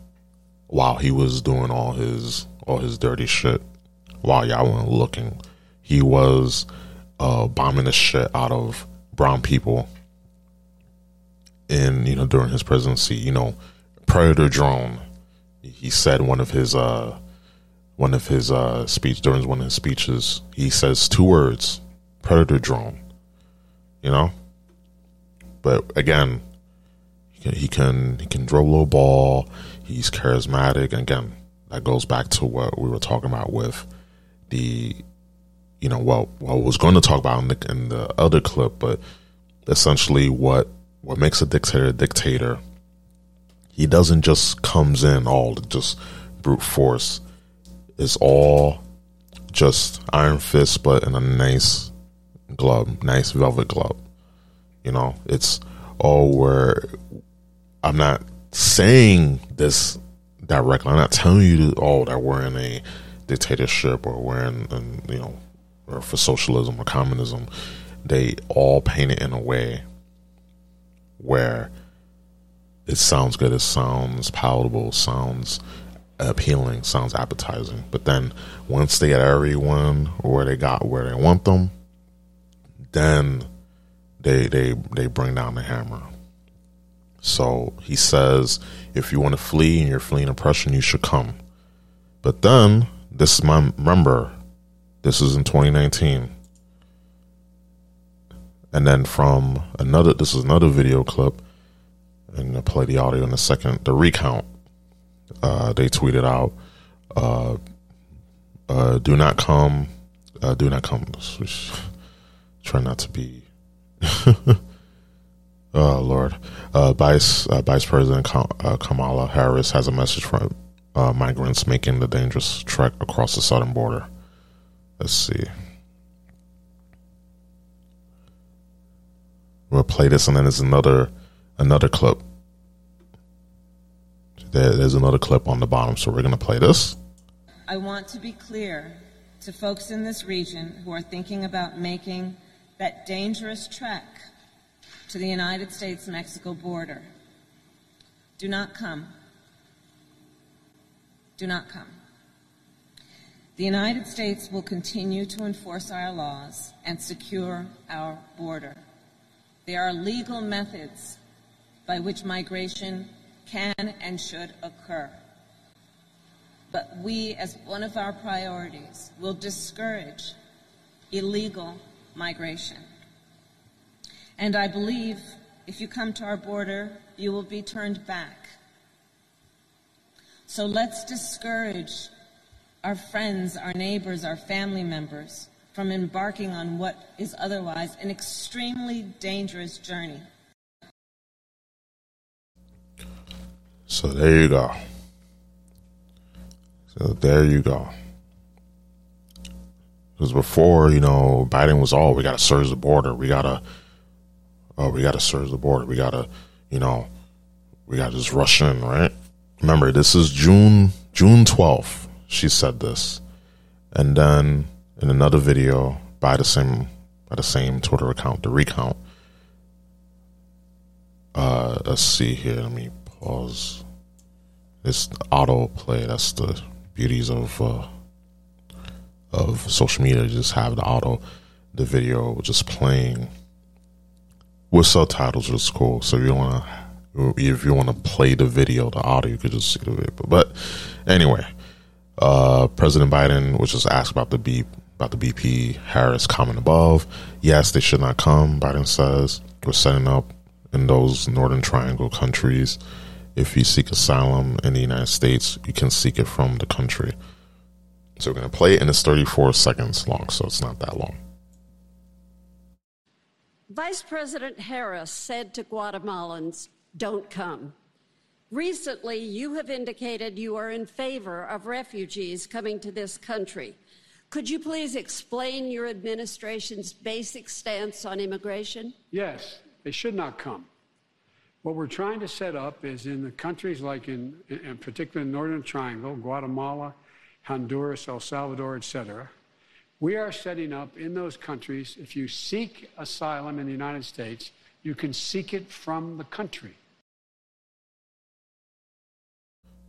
while he was doing all his all his dirty shit while y'all weren't looking. He was uh, bombing the shit out of brown people in you know during his presidency. You know, predator drone. He said one of his uh one of his uh speech during one of his speeches. He says two words: predator drone. You know, but again, he can he can, he can dribble a ball. He's charismatic. Again, that goes back to what we were talking about with the, you know, well, what I was going to talk about in the, in the other clip, but essentially what what makes a dictator a dictator. He doesn't just comes in all just brute force. It's all just iron fist, but in a nice glove, nice velvet glove. You know, it's all where I'm not saying this directly. I'm not telling you, oh, that we're in a dictatorship or we're in, in, you know, or for socialism or communism. They all paint it in a way where it sounds good, it sounds palatable, sounds appealing, sounds appetizing. But then once they get everyone where they got where they want them, then they they they bring down the hammer. So he says, if you want to flee and you're fleeing oppression, you should come. But then this is my remember, this is in 2019. And then from another, this is another video clip, and I'll play the audio in a second. The recount, uh, they tweeted out, uh, uh, "Do not come, uh, do not come." Try not to be. oh Lord, uh, Vice uh, Vice President Kamala Harris has a message for migrants making the dangerous trek across the southern border. Let's see. We'll play this, and then there's another another clip. There, there's another clip on the bottom, so we're gonna play this. I want to be clear to folks in this region who are thinking about making that dangerous trek to the United States Mexico border. Do not come. Do not come. The United States will continue to enforce our laws and secure our border. There are legal methods by which migration can and should occur. But we, as one of our priorities, will discourage illegal migration. And I believe if you come to our border, you will be turned back. So let's discourage our friends, our neighbors, our family members from embarking on what is otherwise an extremely dangerous journey. So there you go. So there you go. Because before, you know, Biden was all, oh, we got to surge the border. We got to, oh, we got to surge the border. We got to, you know, we got to just rush in, right? Remember, this is June, June 12th. She said this. And then in another video by the same by the same Twitter account, the recount. Uh, let's see here. Let me pause. It's auto play. That's the beauties of uh, of social media. Just have the auto, the video just playing with subtitles, which is cool. So you want to, if you want to play the video, the audio, you could just see the video. But anyway, uh, President Biden was just asked about the beep about the VP Harris comment above. Yes, they should not come. Biden says we're setting up in those Northern Triangle countries. If you seek asylum in the United States, you can seek it from the country. So we're going to play it, and it's 34 seconds long, so it's not that long. Vice President Harris said to Guatemalans, Don't come. Recently, you have indicated you are in favor of refugees coming to this country. Could you please explain your administration's basic stance on immigration? Yes, they should not come. What we're trying to set up is in the countries like in, in particular in Northern Triangle, Guatemala, Honduras, El Salvador, etc. We are setting up in those countries, if you seek asylum in the United States, you can seek it from the country.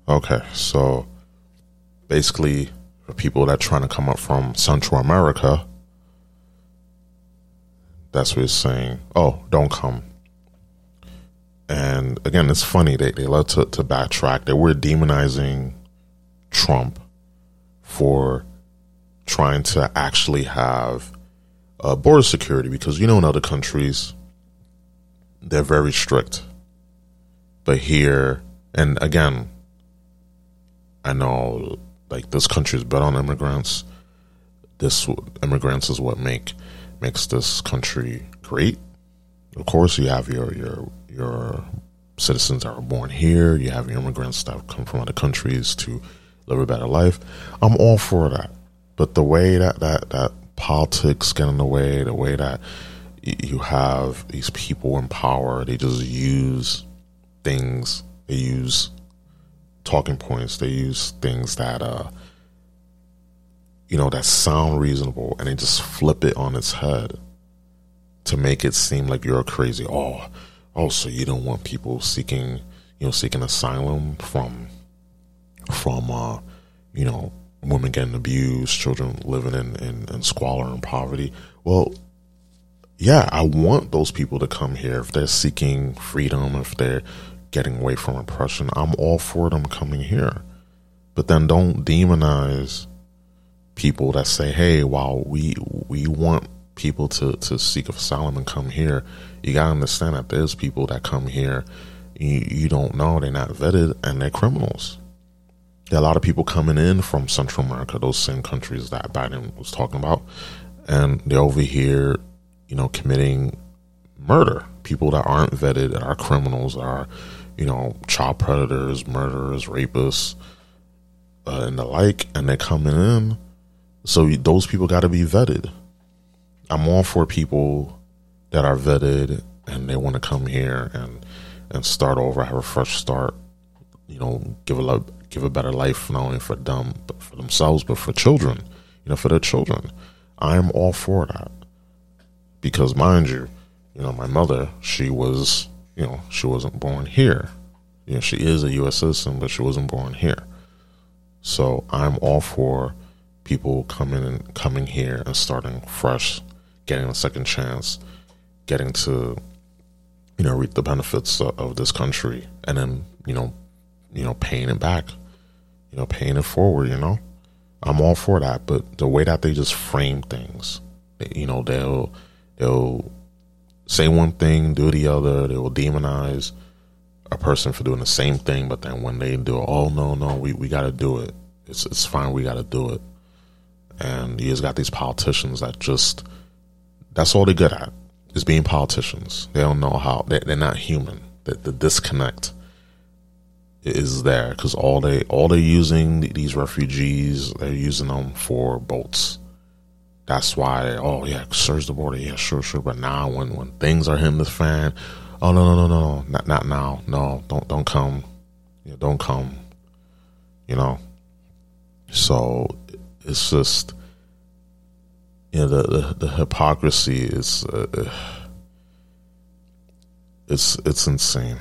Okay, so basically for people that are trying to come up from Central America, that's what he's saying. Oh, don't come. And again, it's funny. They, they love to, to backtrack. They were demonizing Trump for trying to actually have uh, border security because, you know, in other countries, they're very strict. But here, and again, I know like this country is built on immigrants. This immigrants is what make makes this country great. Of course, you have your your your citizens that are born here. You have your immigrants that come from other countries to live a better life. I'm all for that, but the way that that that politics get in the way, the way that you have these people in power, they just use things. They use talking points. They use things that uh you know that sound reasonable and they just flip it on its head to make it seem like you're crazy. Oh, oh, so you don't want people seeking, you know, seeking asylum from from uh, you know women getting abused, children living in, in, in squalor and poverty. Well, yeah, I want those people to come here if they're seeking freedom, if they're getting away from oppression. I'm all for them coming here. But then don't demonize people that say, "Hey, while we we want people to to seek asylum and come here, you gotta understand that there's people that come here you, you don't know they're not vetted and they're criminals." There are a lot of people coming in from Central America, those same countries that Biden was talking about, and they're over here, you know, committing murder. People that aren't vetted, that are criminals, are, you know, child predators, murderers, rapists, uh, and the like, and they're coming in. So those people got to be vetted. I'm all for people that are vetted and they want to come here and and start over, have a fresh start. You know, give a love, give a better life not only for them but for themselves but for children you know for their children i'm all for that because mind you you know my mother she was you know she wasn't born here you know she is a us citizen but she wasn't born here so i'm all for people coming and coming here and starting fresh getting a second chance getting to you know reap the benefits of this country and then you know you know, paying it back, you know, paying it forward, you know. I'm all for that, but the way that they just frame things, you know, they'll they'll say one thing, do the other. They will demonize a person for doing the same thing, but then when they do it, oh no, no, we, we got to do it. It's it's fine, we got to do it. And you just got these politicians that just that's all they're good at is being politicians. They don't know how they, are not human. The, the disconnect is there because all they all they're using these refugees they're using them for boats. That's why oh yeah search the border. Yeah sure sure. But now when when things are hitting the fan oh no no no no not not now. No don't don't come. Yeah, don't come. You know? So it's just you know the the, the hypocrisy is uh, it's it's insane.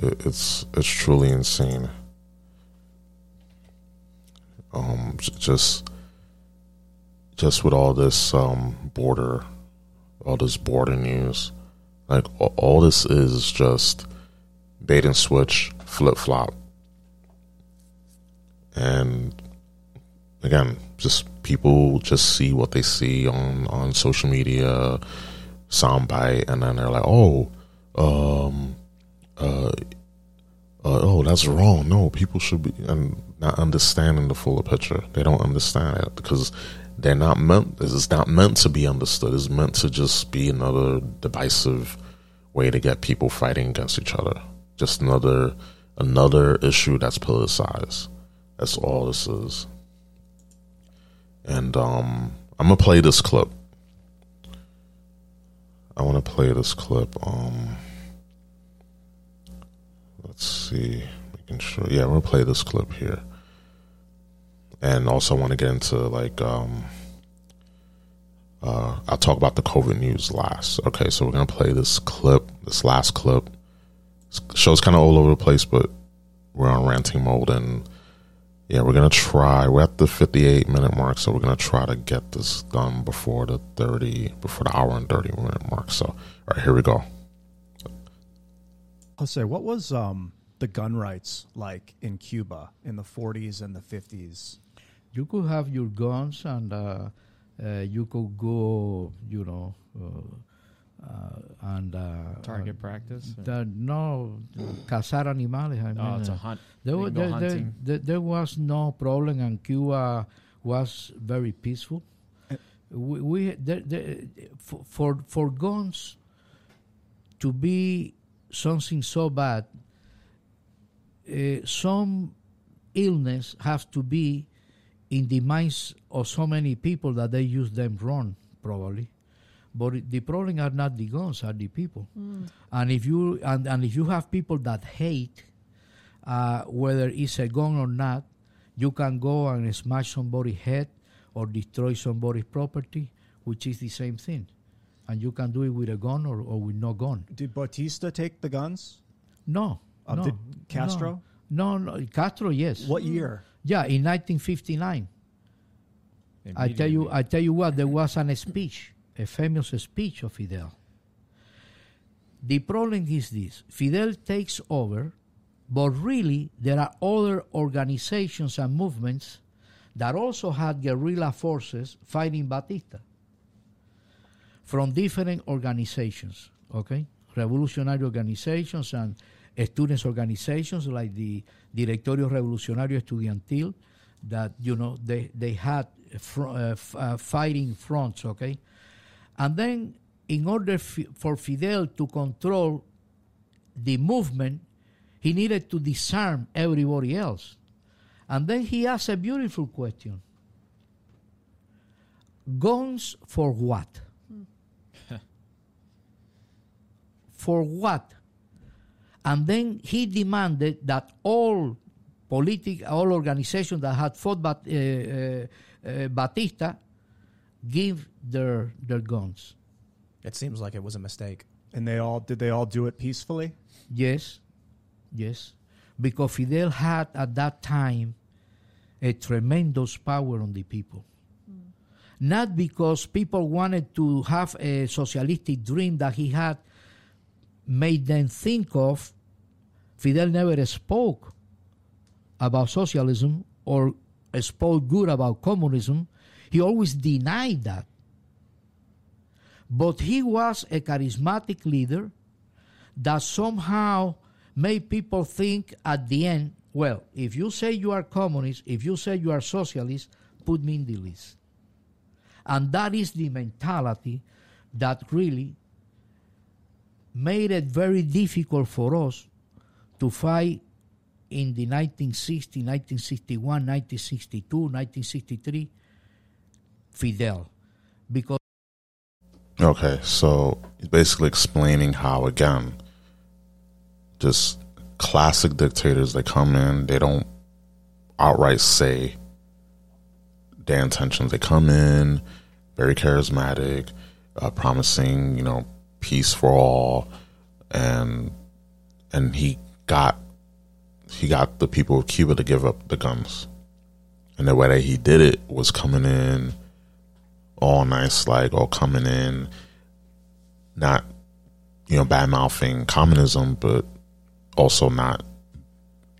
It's it's truly insane. Um, just just with all this um, border, all this border news, like all, this is just bait and switch, flip flop, and again, just people just see what they see on on social media, soundbite, and then they're like, oh, um, uh, uh, oh, that's wrong. No, people should be and not understanding the fuller picture. They don't understand it because they're not meant. Is not meant to be understood. It's meant to just be another divisive way to get people fighting against each other. Just another another issue that's politicized. That's all this is. And um, I'm gonna play this clip. I want to play this clip. Um, let's see. Making sure. Yeah, I'm gonna play this clip here, and also want to get into like um, uh, I'll talk about the COVID news last. Okay, so we're gonna play this clip, this last clip. This show's kind of all over the place, but we're on ranting mode, and yeah, we're gonna try. We're at the 58 minute mark, so we're gonna try to get this done before the 30, before the hour and 30 minute mark. So, all right, here we go. I'll say, what was um, the gun rights like in Cuba in the 40s and the 50s? You could have your guns and uh, uh, you could go, you know, uh, uh and uh, target practice. The, no, cazar animales. I mean, oh, it's a hunt. There, there, there, there, there, was no problem, and Cuba was very peaceful. we, we there, for, for for guns to be something so bad, uh, some illness have to be in the minds of so many people that they use them wrong, probably. But the problem are not the guns, are the people. Mm. And if you and, and if you have people that hate, uh, whether it's a gun or not, you can go and smash somebody's head or destroy somebody's property, which is the same thing. and you can do it with a gun or, or with no gun. Did Batista take the guns? No. Uh, no did Castro? No, no, Castro, yes. What year? Yeah, in 1959. I tell you, I tell you what, there was an speech, a famous speech of Fidel. The problem is this: Fidel takes over, but really there are other organizations and movements that also had guerrilla forces fighting Batista from different organizations. Okay, revolutionary organizations and students organizations like the Directorio Revolucionario Estudiantil that you know they they had fr- uh, f- uh, fighting fronts okay? And then in order f- for Fidel to control the movement he needed to disarm everybody else. And then he asked a beautiful question. Guns for what? For what and then he demanded that all politic, all organizations that had fought Bat, uh, uh, uh, Batista give their their guns. It seems like it was a mistake. And they all did they all do it peacefully? Yes, yes, because Fidel had at that time a tremendous power on the people. Not because people wanted to have a socialistic dream that he had made them think of. Fidel never spoke about socialism or spoke good about communism. He always denied that. But he was a charismatic leader that somehow made people think at the end, well, if you say you are communist, if you say you are socialist, put me in the list. And that is the mentality that really made it very difficult for us to fight in the 1960, 1961, 1962, 1963 Fidel. Because Okay, so basically explaining how again, just classic dictators they come in, they don't outright say their intentions. They come in very charismatic, uh, promising you know peace for all, and and he got he got the people of Cuba to give up the guns, and the way that he did it was coming in all nice, like all coming in, not you know bad mouthing communism, but also not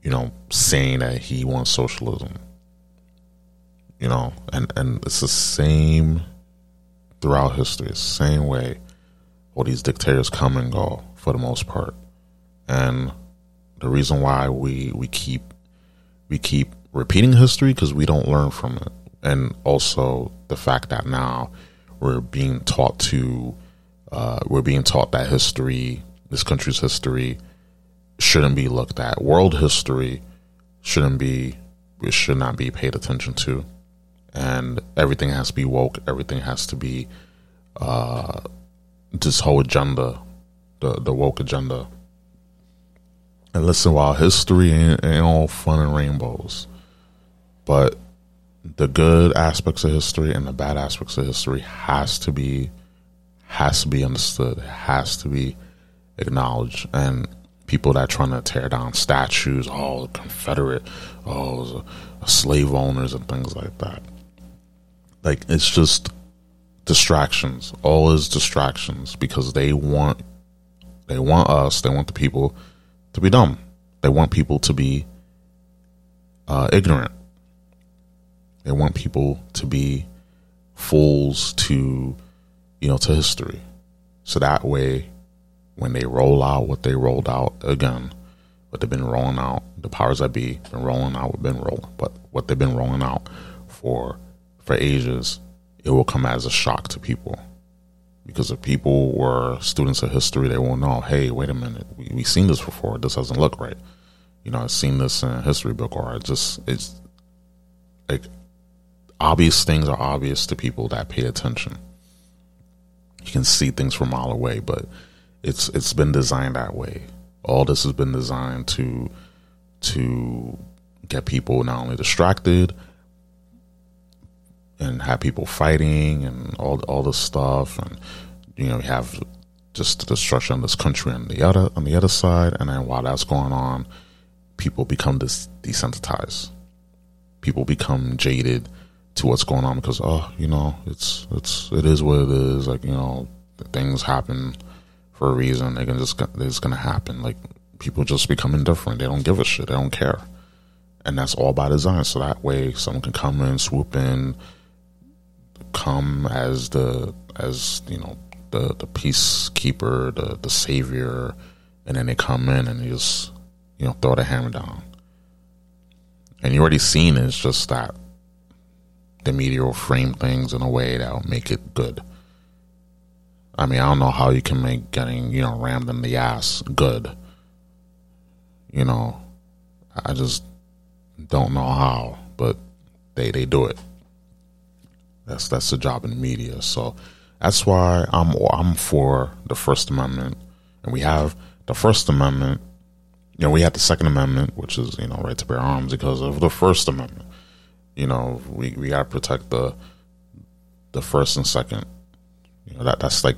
you know saying that he wants socialism. You know, and and it's the same throughout history. Same way all these dictators come and go for the most part, and the reason why we we keep we keep repeating history because we don't learn from it. And also the fact that now we're being taught to uh, we're being taught that history this country's history shouldn't be looked at. World history shouldn't be it should not be paid attention to. And everything has to be woke. Everything has to be uh, this whole agenda the the woke agenda and listen, while history ain't, ain't all fun and rainbows, but the good aspects of history and the bad aspects of history has to be has to be understood, has to be acknowledged, and people that are trying to tear down statues, oh, the Confederate, oh, slave owners and things like that. Like it's just distractions. All is distractions because they want they want us, they want the people to be dumb. They want people to be uh, ignorant. They want people to be fools to, you know, to history. So that way, when they roll out what they rolled out again, what they've been rolling out, the powers that be been rolling out, been rolling, but what they've been rolling out for for ages, it will come as a shock to people because if people were students of history, they will know, hey, wait a minute, we, we've seen this before. This doesn't look right. You know, I've seen this in a history book, or it just it's like obvious things are obvious to people that pay attention. You can see things from a mile away, but it's it's been designed that way. All this has been designed to to get people not only distracted and have people fighting and all all this stuff and you know, you have just the destruction of this country on the other on the other side, and then while that's going on, people become desensitized. People become jaded to what's going on because oh, you know, it's it's it is what it is. Like you know, things happen for a reason. They can just it's gonna happen. Like people just become indifferent. They don't give a shit. They don't care, and that's all by design. So that way, someone can come in, swoop in, come as the as you know the the peacekeeper, the the savior, and then they come in and just you know throw the hammer down. And you already seen it, it's just that the media will frame things in a way that'll make it good. I mean, I don't know how you can make getting you know rammed in the ass good. You know, I just don't know how, but they they do it. That's that's the job in the media. So that's why I'm I'm for the First Amendment, and we have the First Amendment. You know, we have the Second Amendment, which is you know right to bear arms because of the First Amendment. You know, we we got to protect the the first and second. You know that that's like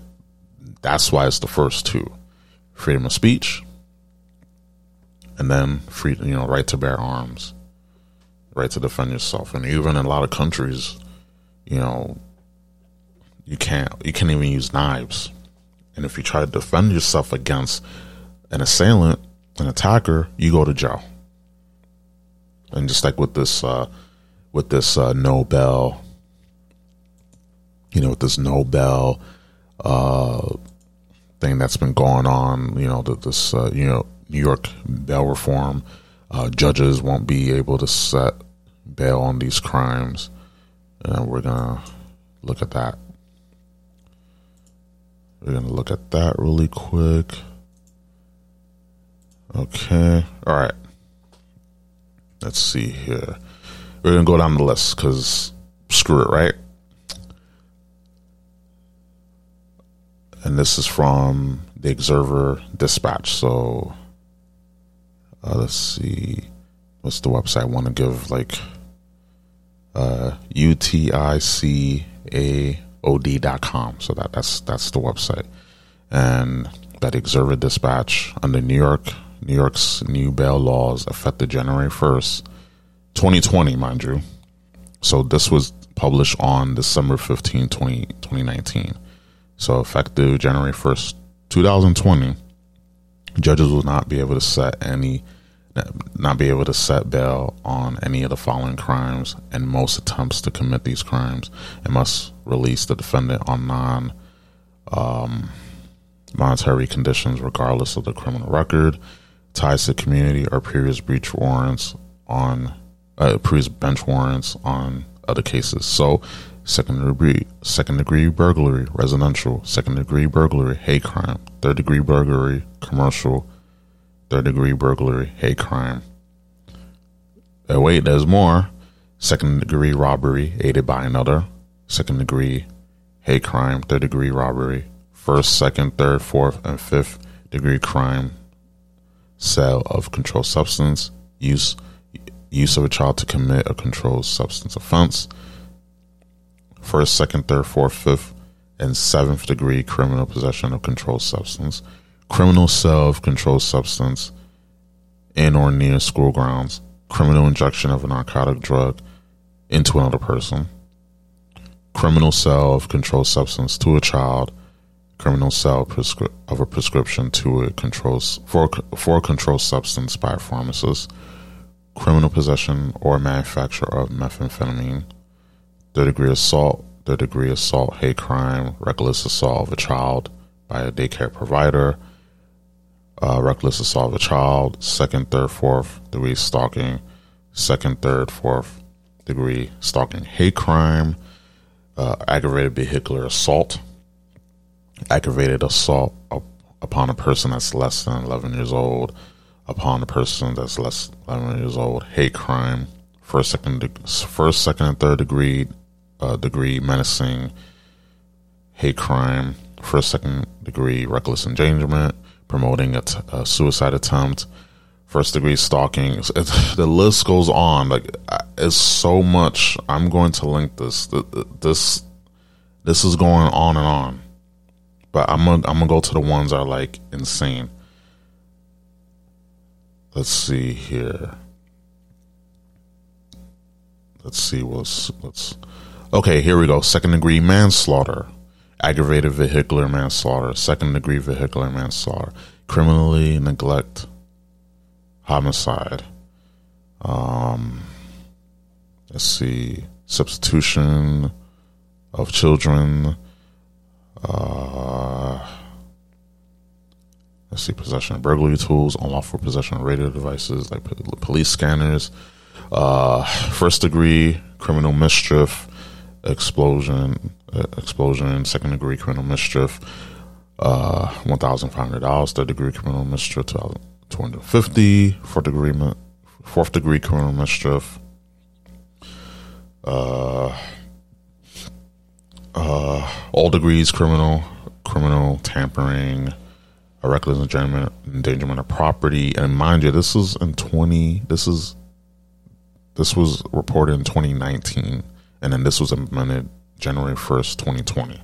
that's why it's the first two: freedom of speech, and then free you know right to bear arms, right to defend yourself. And even in a lot of countries, you know, you can't you can't even use knives. And if you try to defend yourself against an assailant, an attacker, you go to jail. And just like with this uh, with this uh, Nobel, you know, with this Nobel uh, thing that's been going on, you know, this uh, you know New York bail reform, uh, judges won't be able to set bail on these crimes, and we're gonna look at that. We're to look at that really quick. Okay. All right. Let's see here. We're to go down the list because screw it, right? And this is from the Observer Dispatch. So uh, let's see. What's the website? I want to give like uh, od.com. So that, that's that's the website. And that Observer Dispatch under New York, New York's new bail laws effective January 1st, 2020, mind you. So this was published on December 15, 20, 2019. So effective January 1st, 2020, judges will not be able to set any not be able to set bail on any of the following crimes and most attempts to commit these crimes and must release the defendant on non um, monetary conditions regardless of the criminal record, ties to community or previous breach warrants on uh, previous bench warrants on other cases. So second degree second degree burglary, residential, second degree burglary, hate crime, third degree burglary, commercial, third degree burglary, hate crime. Oh, wait, there's more. Second degree robbery aided by another. Second degree hate crime, third degree robbery, first, second, third, fourth, and fifth degree crime, sale of controlled substance, use use of a child to commit a controlled substance offense, first, second, third, fourth, fifth, and seventh degree criminal possession of controlled substance, criminal sale of controlled substance in or near school grounds, criminal injection of a narcotic drug into another person, criminal sale of controlled substance to a child, criminal sale prescri- of a prescription to a controls for for a controlled substance by a pharmacist, criminal possession or manufacture of methamphetamine, third degree assault, third degree of assault, hate crime, reckless assault of a child by a daycare provider, uh, reckless assault of a child, second, third, fourth degree stalking, second, third, fourth degree stalking, hate crime, uh, aggravated vehicular assault, aggravated assault up, upon a person that's less than 11 years old, upon a person that's less than 11 years old, hate crime, first, second, first, second, and third degree uh, degree menacing, hate crime, first, second degree reckless endangerment, promoting a, t- a suicide attempt, first degree stalking. It's, it's, the list goes on. Like it's so much. I'm going to link this. This this is going on and on. but I'm gonna I'm gonna go to the ones that are like insane. Let's see here. Let's see what's let's okay. Here we go. Second degree manslaughter, aggravated vehicular manslaughter, second degree vehicular manslaughter, criminally neglect, homicide. Um, let's see, substitution of children. Uh, let's see, possession of burglary tools, unlawful possession of radio devices like police scanners, uh, first degree criminal mischief, explosion, uh, explosion, second degree criminal mischief, uh, one thousand five hundred dollars, third degree criminal mischief, two hundred fifty, fourth degree, fourth degree criminal mischief, uh, uh, all degrees criminal, criminal tampering, a reckless endangerment, endangerment of property, and mind you, this is in twenty. This is this was reported in 2019, and then this was implemented January 1st, 2020.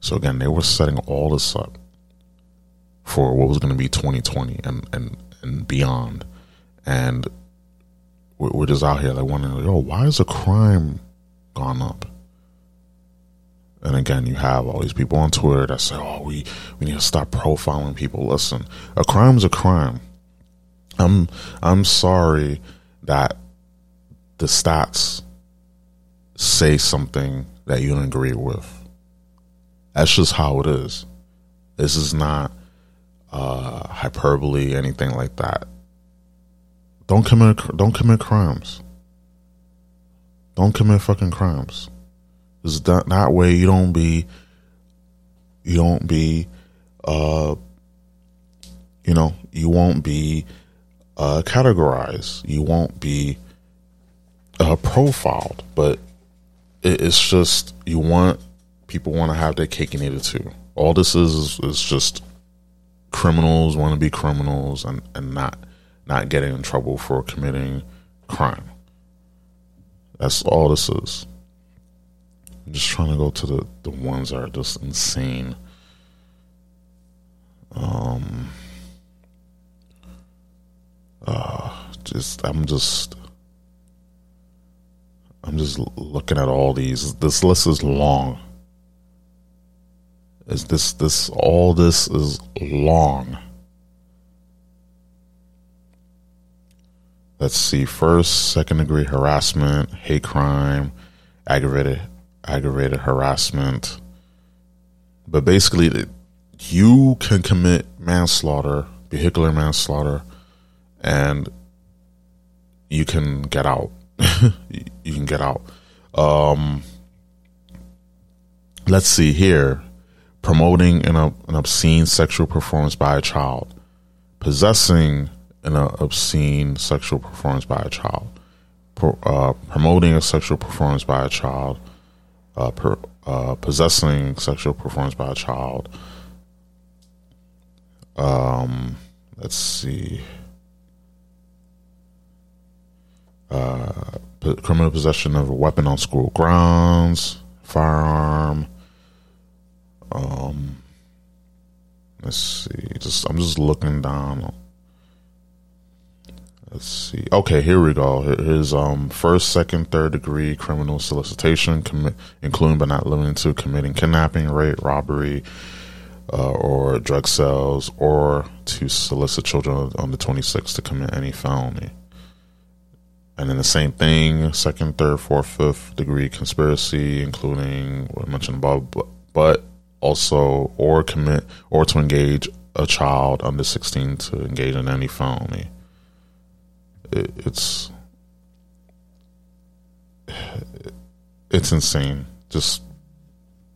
So again, they were setting all this up for what was going to be 2020 and and and beyond, and we're, just out here like wondering, oh, why is the crime gone up? And again, you have all these people on Twitter that say, "Oh, we we need to stop profiling people." Listen, a crime's a crime. I'm I'm sorry that the stats say something that you don't agree with. That's just how it is. This is not uh, hyperbole, anything like that. Don't commit don't commit crimes. Don't commit fucking crimes. Is that that way you don't be you don't be uh you know, you won't be uh categorized. You won't be uh profiled. But it's just you want people want to have their cake and eat it too. All this is is, just criminals want to be criminals and, and not not getting in trouble for committing crime. That's all this is. I'm just trying to go to the, the ones that are just insane. Um uh just I'm just I'm just looking at all these. This list is long. Is this this all this is long? Let's see. First, second degree harassment, hate crime, aggravated aggravated harassment. But basically, you can commit manslaughter, vehicular manslaughter, and you can get out. you can get out. Um, let's see here. Promoting an, an obscene sexual performance by a child, possessing an obscene sexual performance by a child, Pro, uh, promoting a sexual performance by a child, uh, per, uh, possessing sexual performance by a child. Um, let's see. Uh, criminal possession of a weapon on school grounds, firearm. Um, let's see. Just I'm just looking down. Let's see. Okay, here we go. Here's um first, second, third degree criminal solicitation, commit, including but not limited to committing kidnapping, rape, robbery, uh, or drug sales, or to solicit children under 26 to commit any felony. And then the same thing, second, third, fourth, fifth degree conspiracy, including what I mentioned above, but, but also or commit or to engage a child under 16 to engage in any felony. It, it's it's insane. Just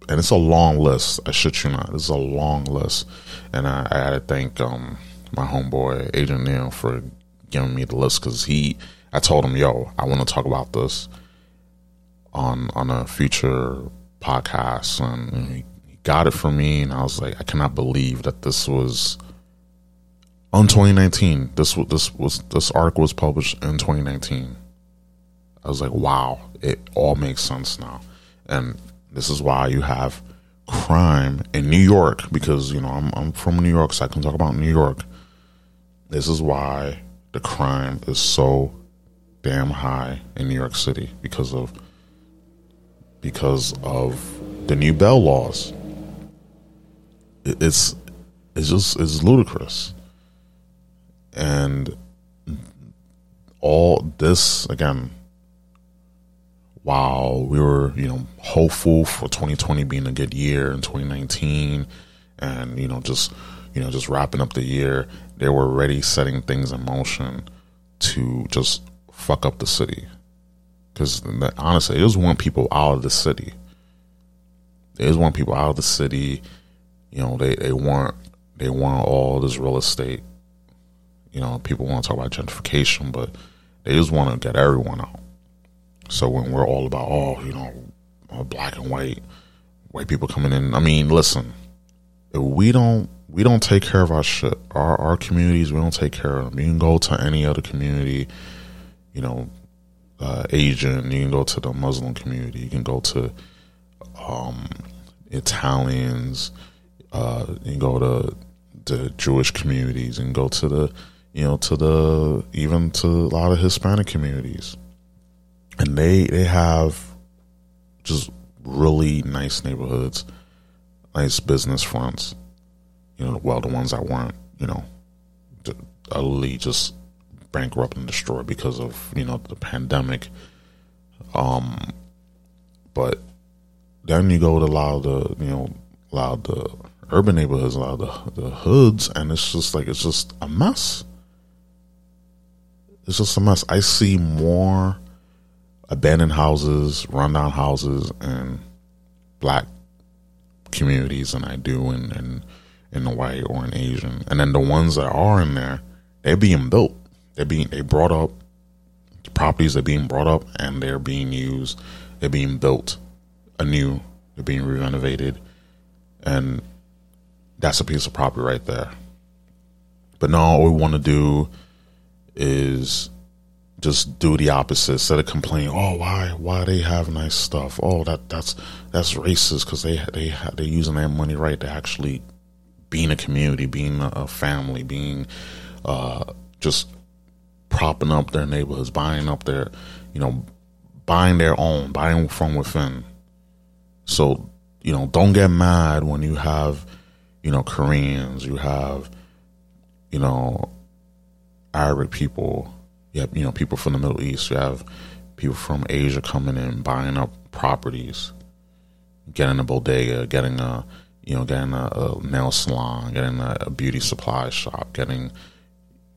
and it's a long list. I shit you not. It's a long list, and I, I had to thank um, my homeboy Agent Neil for giving me the list because he. I told him, "Yo, I want to talk about this on on a future podcast," and he got it for me, and I was like, I cannot believe that this was on 2019. This this was this article was published in 2019. I was like, wow, it all makes sense now, and this is why you have crime in New York because you know I'm I'm from New York, so I can talk about New York. This is why the crime is so damn high in New York City because of because of the new bell laws. It's it's just it's ludicrous, and all this again. While we were, you know, hopeful for 2020 being a good year in 2019, and you know, just you know, just wrapping up the year, they were already setting things in motion to just fuck up the city. Because honestly, they just want people out of the city. They just want people out of the city. You know, they, they want they want all this real estate. You know, people want to talk about gentrification, but they just want to get everyone out. So when we're all about, oh, you know, black and white, white people coming in. I mean, listen, we don't we don't take care of our shit, our our communities, we don't take care of them. You can go to any other community, you know, uh, Asian. You can go to the Muslim community. You can go to um, Italians. Uh, you can go to the Jewish communities and go to the you know to the even to a lot of Hispanic communities, and they they have just really nice neighborhoods, nice business fronts. You know, well, the ones that weren't, you know, utterly just bankrupt and destroyed because of you know the pandemic. Um, but then you go to a lot of the you know a lot of the urban neighborhoods, a lot of the, the hoods, and it's just like it's just a mess. It's just a mess. I see more abandoned houses, rundown houses, and black communities than I do in in in the white or in Asian. And then the ones that are in there, they're being built. They're being they brought up the properties are being brought up and they're being used. They're being built anew. They're being renovated, and that's a piece of property right there. But now all we want to do is just do the opposite instead of complaining. Oh, why why they have nice stuff? Oh, that that's that's racist because they they they're using their money right to actually being a community, being a, family, being uh, just propping up their neighborhoods, buying up their, you know, buying their own, buying from within. So you know, don't get mad when you have, you know, Koreans, you have, you know, Arabic people, you have, you know, people from the Middle East, you have people from Asia coming in, buying up properties, getting a bodega, getting a, you know, getting a, a nail salon, getting a, a beauty supply shop, getting,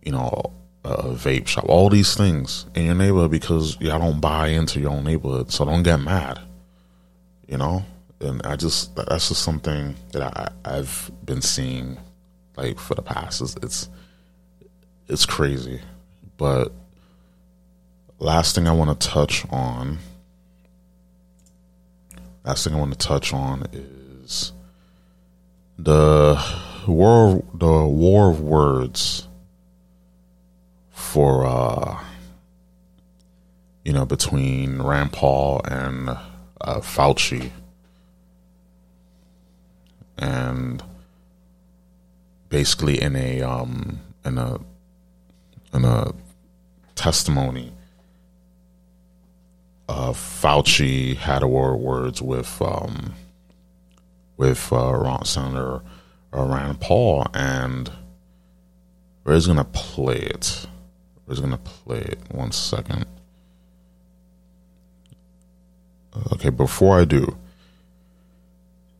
you know, a, a vape shop, all these things in your neighborhood because y'all don't buy into your own neighborhood. So don't get mad, you know? And I just, that's just something that I, I've been seeing like for the past. It's, it's, it's crazy. But last thing I want to touch on, last thing I want to touch on is the war, the war of words for, uh, you know, between Rand Paul and uh, Fauci. And basically in a um in a in a testimony uh Fauci had a of words with um with uh Ron Senator uh, Rand Paul and we're just gonna play it. We're just gonna play it one second. Okay, before I do,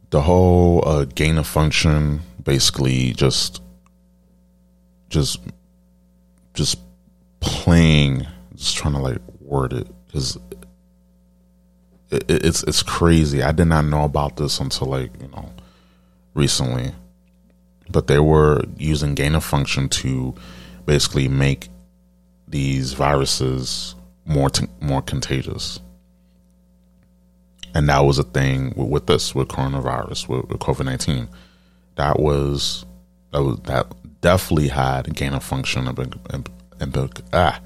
the whole uh, gain of function basically just just just playing just trying to like word it because it, it's it's crazy i did not know about this until like you know recently but they were using gain of function to basically make these viruses more t- more contagious and that was a thing with, with this with coronavirus with, with COVID nineteen. That was that was that definitely had gain of function and, and, and ah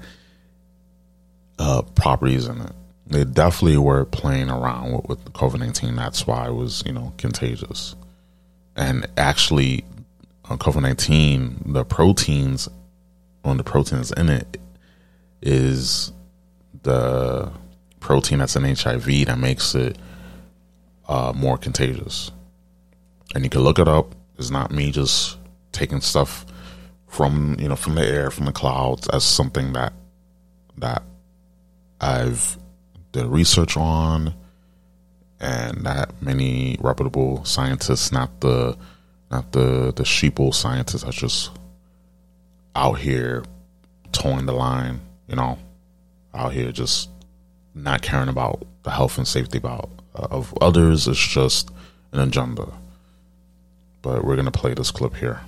uh, properties in it. they definitely were playing around with, with COVID nineteen. That's why it was you know contagious, and actually, on COVID nineteen, the proteins on the proteins in it is the protein that's in HIV that makes it uh, more contagious. And you can look it up. It's not me just taking stuff from you know from the air from the clouds as something that that I've did research on, and that many reputable scientists, not the not the the sheeple scientists, are just out here toeing the line. You know, out here just not caring about the health and safety about uh, of others. It's just an agenda. But we're gonna play this clip here.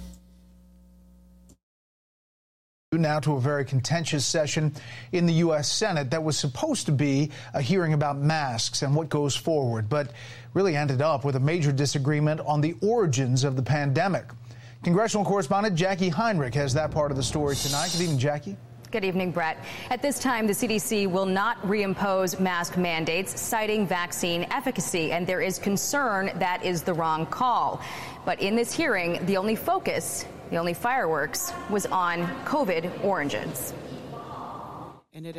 Now to a very contentious session in the U.S. Senate that was supposed to be a hearing about masks and what goes forward, but really ended up with a major disagreement on the origins of the pandemic. Congressional correspondent Jacqui Heinrich has that part of the story tonight. Good evening, Jacqui. Good evening, Bret. At this time, the CDC will not reimpose mask mandates, citing vaccine efficacy, and there is concern that is the wrong call. But in this hearing, the only focus, the only fireworks, was on COVID origins.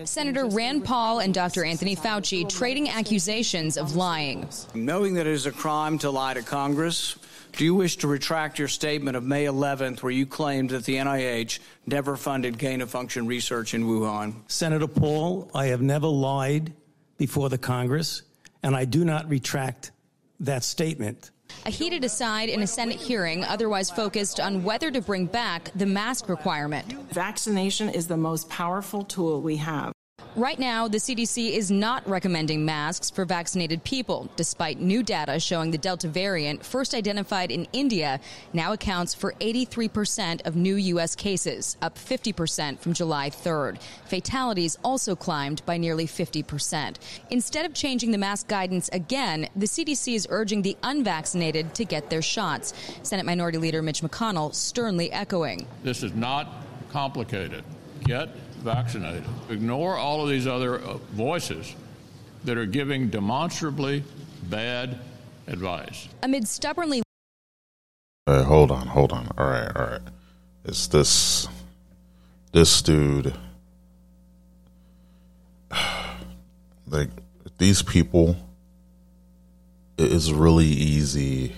Senator Rand Paul and Dr. Anthony Fauci trading accusations of lying. Knowing that it is a crime to lie to Congress, do you wish to retract your statement of May 11th where you claimed that the NIH never funded gain of function research in Wuhan? Senator Paul, I have never lied before the Congress, and I do not retract that statement. A heated aside in a Senate hearing otherwise focused on whether to bring back the mask requirement. Vaccination is the most powerful tool we have. Right now, the CDC is not recommending masks for vaccinated people, despite new data showing the Delta variant, first identified in India, now accounts for 83% of new U.S. cases, up 50% from July 3rd. Fatalities also climbed by nearly 50%. Instead of changing the mask guidance again, the CDC is urging the unvaccinated to get their shots. Senate Minority Leader Mitch McConnell sternly echoing. This is not complicated. Get vaccinated. Ignore all of these other uh, voices that are giving demonstrably bad advice. Amid stubbornly. Uh, hold on, hold on. All right, all right. It's this this dude. Like these people, it is really easy.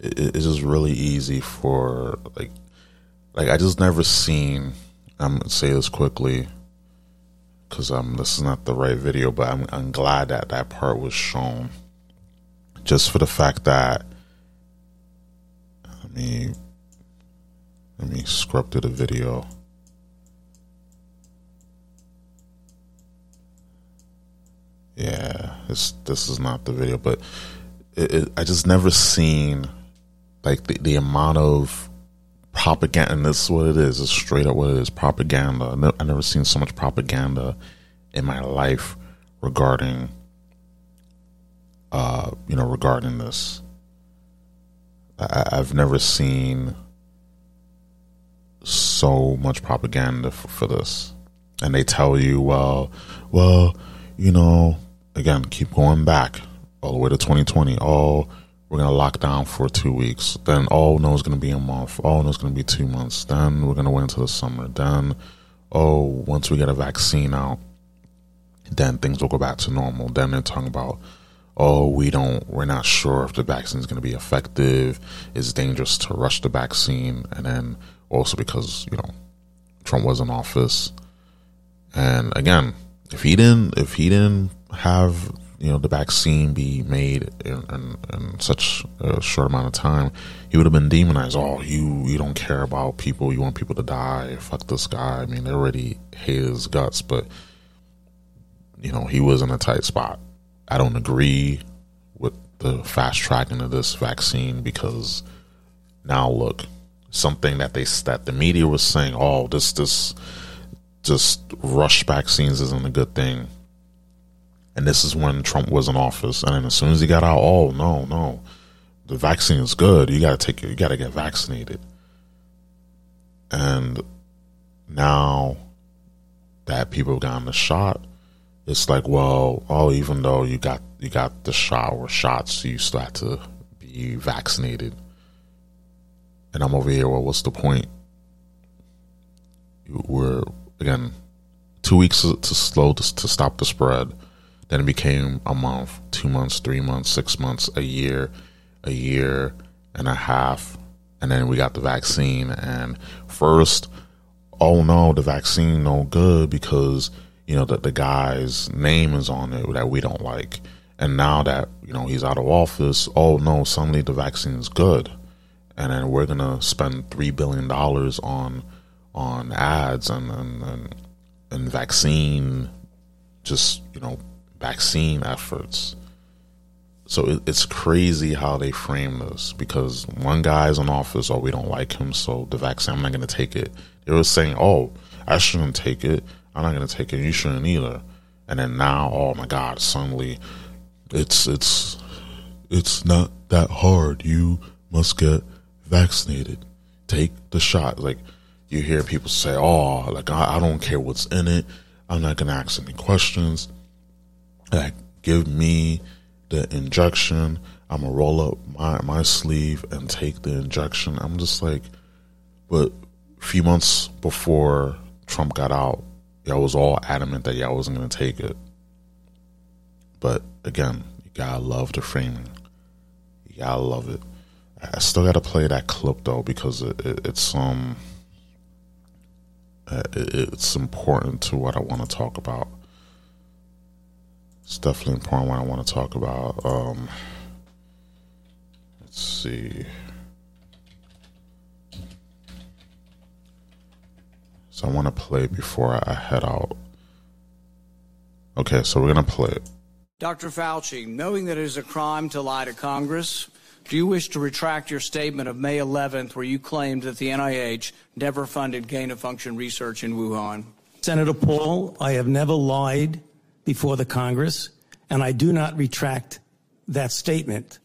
It is really easy for like, like I just never seen I'm gonna say this quickly because um, this is not the right video, but I'm, I'm glad that that part was shown. Just for the fact that, let me let me scrub to the video. Yeah, this this is not the video, but it, it, I just never seen like the, the amount of propaganda. And this is what it is. It's straight up what it is propaganda. I've never seen so much propaganda in my life regarding, uh, you know, regarding this. I, I've never seen so much propaganda for, for this. And they tell you, well, well, you know, again, keep going back all the way to 2020. Oh, we're to lock down for two weeks. Then, oh, no, it's to be a month. Oh, no, it's to be two months. Then we're to wait until the summer. Then, oh, once we get a vaccine out, then things will go back to normal. Then they're talking about, oh, we don't, we're not sure if the vaccine is to be effective. It's dangerous to rush the vaccine. And then also because, you know, Trump was in office. And again, if he didn't, if he didn't have you know the vaccine be made in, in, in, such a short amount of time, he would have been demonized. Oh, you you don't care about people. You want people to die. Fuck this guy. I mean, they already hate his guts, but you know he was in a tight spot. I don't agree with the fast tracking of this vaccine because now look, something that they that the media was saying, oh, this this just rush vaccines isn't a good thing and this is when Trump was in office. And as soon as he got out, oh no, no, the vaccine is good. You got to take. You got to get vaccinated. And now that people have gotten the shot, it's like, well, oh, even though you got you got the shot or shots, you still have to be vaccinated. And I'm over here. Well, what's the point? We're again two weeks to, to slow to, to stop the spread. Then it became a month, two months, three months, six months, a year, a year and a half, and then we got the vaccine. And first, oh no, the vaccine no good because you know that the guy's name is on it that we don't like. And now that you know he's out of office, oh no, suddenly the vaccine is good, and then we're gonna spend three billion dollars on on ads and and, and and vaccine, just you know vaccine efforts. So it, it's crazy how they frame this because one guy's in office, oh, we don't like him, so the vaccine, I'm not going to take it. They were saying, oh, I shouldn't take it. I'm not going to take it. You shouldn't either. And then now, oh my God, suddenly, it's it's it's not that hard. You must get vaccinated. Take the shot. Like you hear people say, oh, like I, I don't care what's in it. I'm not going to ask any questions like give me the injection. I'm gonna roll up my my sleeve and take the injection. I'm just like, but a few months before Trump got out, y'all was all adamant that y'all wasn't gonna take it. But again, you gotta love the framing. You gotta love it. I still gotta play that clip though because it, it, it's um, it, it's important to what I want to talk about it's definitely important what I want to talk about. Um, let's see. So I want to play before I head out. Okay, so we're going to play it. Dr. Fauci, knowing that it is a crime to lie to Congress, do you wish to retract your statement of May 11th where you claimed that the NIH never funded gain of function research in Wuhan? Senator Paul, I have never lied before the Congress, and I do not retract that statement.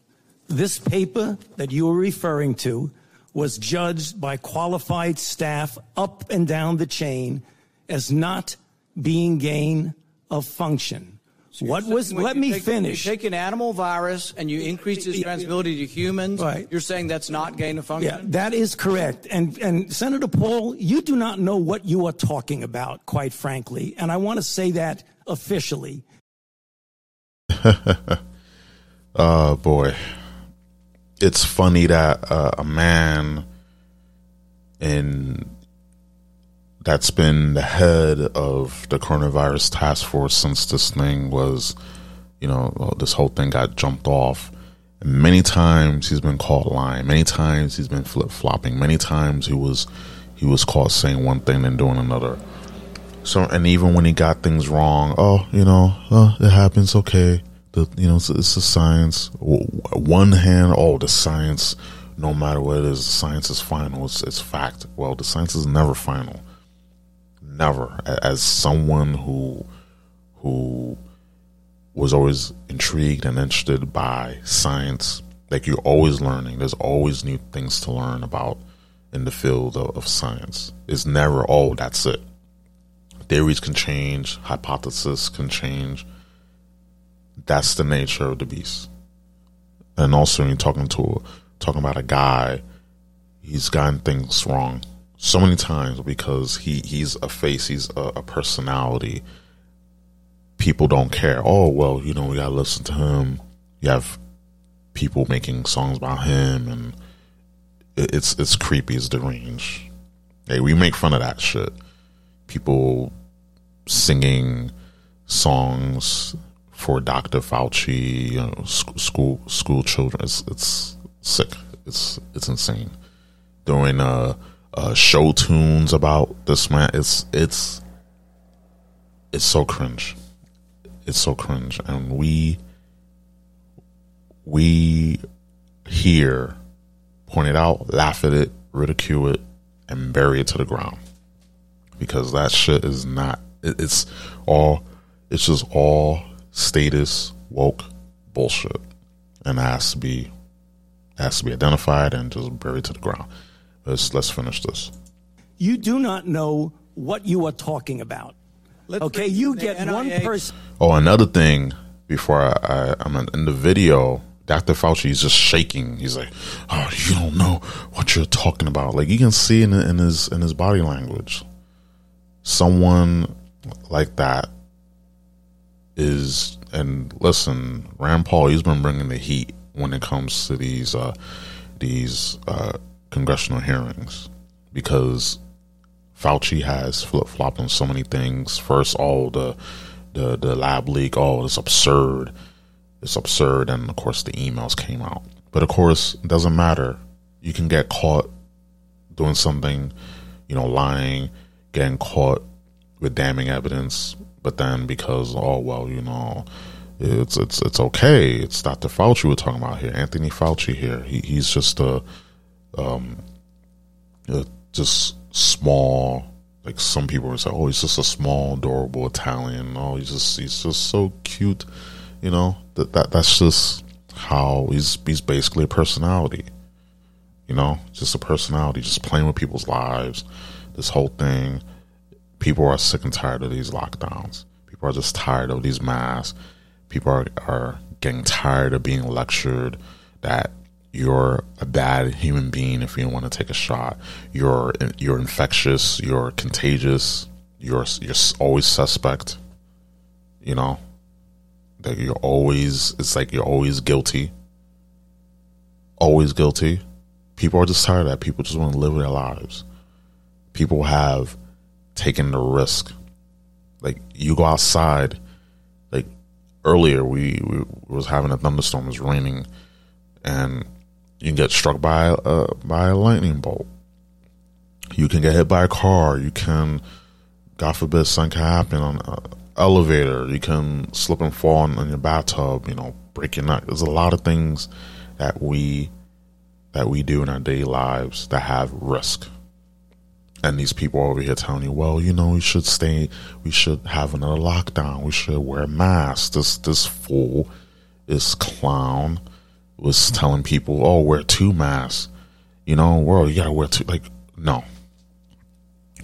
This paper that you are referring to was judged by qualified staff up and down the chain as not being gain of function. So what was? Let me take, finish. You take an animal virus and you increase its transmissibility to humans. Right. You're saying that's not gain of function. Yeah, that is correct. And and Senator Paul, you do not know what you are talking about, quite frankly. And I want to say that officially. oh boy, it's funny that uh, a man in that's been the head of the coronavirus task force since this thing was, you know, this whole thing got jumped off. And many times he's been caught lying. Many times he's been flip flopping. Many times he was he was caught saying one thing and doing another. So, and even when he got things wrong, oh, you know, oh, it happens. Okay, the you know, it's, it's the science. One hand, oh, the science. No matter what it is, the science is final. It's it's fact. Well, the science is never final. Never. As someone who who was always intrigued and interested by science, like you're always learning. There's always new things to learn about in the field of, of science. It's never, oh, that's it theories can change, hypotheses can change. That's the nature of the beast. And also, when you're talking to talking about a guy, he's gotten things wrong so many times because he he's a face, he's a, a personality. People don't care. Oh well, you know we gotta listen to him. You have people making songs about him, and it's it's creepy. It's deranged. Hey, we make fun of that shit. People singing songs for Dr. Fauci, you know, school school children. It's, it's sick. It's it's insane. Doing uh, uh, show tunes about this man. It's it's it's so cringe. It's so cringe, and we we here point it out, laugh at it, ridicule it, and bury it to the ground because that shit is not it's all it's just all status woke bullshit, and has to be has to be identified and just buried to the ground. Let's let's finish this. You do not know what you are talking about. okay, you get one person. Oh, another thing before I, I I'm in, in the video, Dr. Fauci is just shaking. He's like, "Oh, you don't know what you're talking about." Like you can see in in his in his body language. Someone like that is, and listen, Rand Paul, he's been bringing the heat when it comes to these uh, these uh, congressional hearings because Fauci has flip flopped on so many things. First, all the the the lab leak, oh, it's absurd, it's absurd, and of course the emails came out. But of course, it doesn't matter. You can get caught doing something, you know, lying, getting caught with damning evidence, but then because oh well, you know, it's it's it's okay. It's Dr. Fauci we're talking about here, Anthony Fauci here. He, he's just a um, a just small. Like some people would say, oh, he's just a small, adorable Italian. Oh, he's just he's just so cute. You know that that that's just how he's he's basically a personality. You know, just a personality, just playing with people's lives. This whole thing. People are sick and tired of these lockdowns. People are just tired of these masks. People are are getting tired of being lectured that you're a bad human being if you want to take a shot. You're you're infectious. You're contagious. You're you're always suspect. You know that you're always. It's like you're always guilty. Always guilty. People are just tired of that. People just want to live their lives. People have taken the risk. Like you go outside. Like earlier, we, we was having a thunderstorm. It was raining, and you can get struck by a by a lightning bolt. You can get hit by a car. You can, God forbid, something can happen on an elevator. You can slip and fall in, in your bathtub. You know, break your neck. There's a lot of things that we that we do in our daily lives that have risk. And these people over here telling you, well, you know, we should stay, we should have another lockdown. We should wear masks. This this fool, this clown was telling people, "Oh, wear two masks." You know, world, you gotta wear two. Like, no.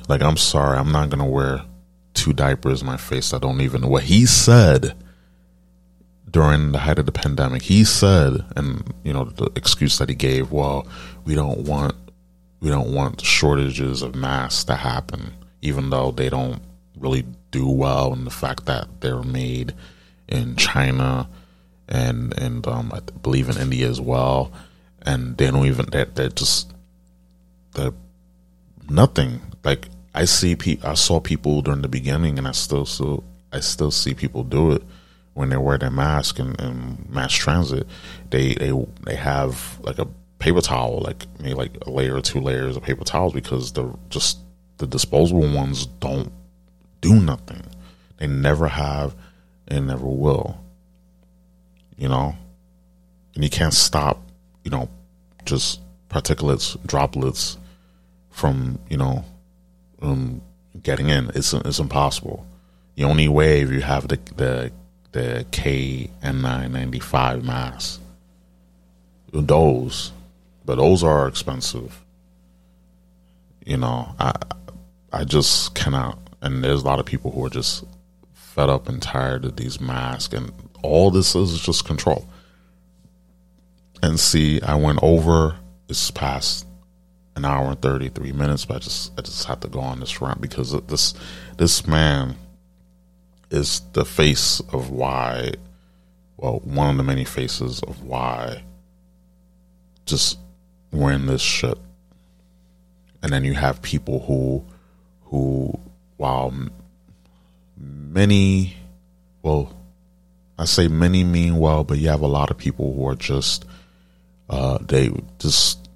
Like, I'm sorry, I'm not gonna wear two diapers in my face. I don't even know what he said during the height of the pandemic. He said, and you know, the excuse that he gave, well, we don't want, we don't want shortages of masks to happen, even though they don't really do well, and the fact that they're made in China and and um, I believe in India as well. And they don't even that they're, just they're nothing. Like I see, pe- I saw people during the beginning, and I still still I still see people do it when they wear their mask and, and mass transit. They they they have like a paper towel, like maybe like a layer or two layers of paper towels because the just the disposable ones don't do nothing. They never have and never will you know, and you can't stop, you know, just particulates, droplets from, you know, um, getting in. It's it's impossible. The only way if you have the the the KN995 mask, those, but those are expensive. You know, I I just cannot. And there's a lot of people who are just fed up and tired of these masks and all this is just control. And see, I went over this past an hour and thirty three minutes, but I just I just have to go on this rant because this this man is the face of why well, one of the many faces of why just we're in this shit. And then you have people who who while many well I say many mean well, but you have a lot of people who are just uh, they just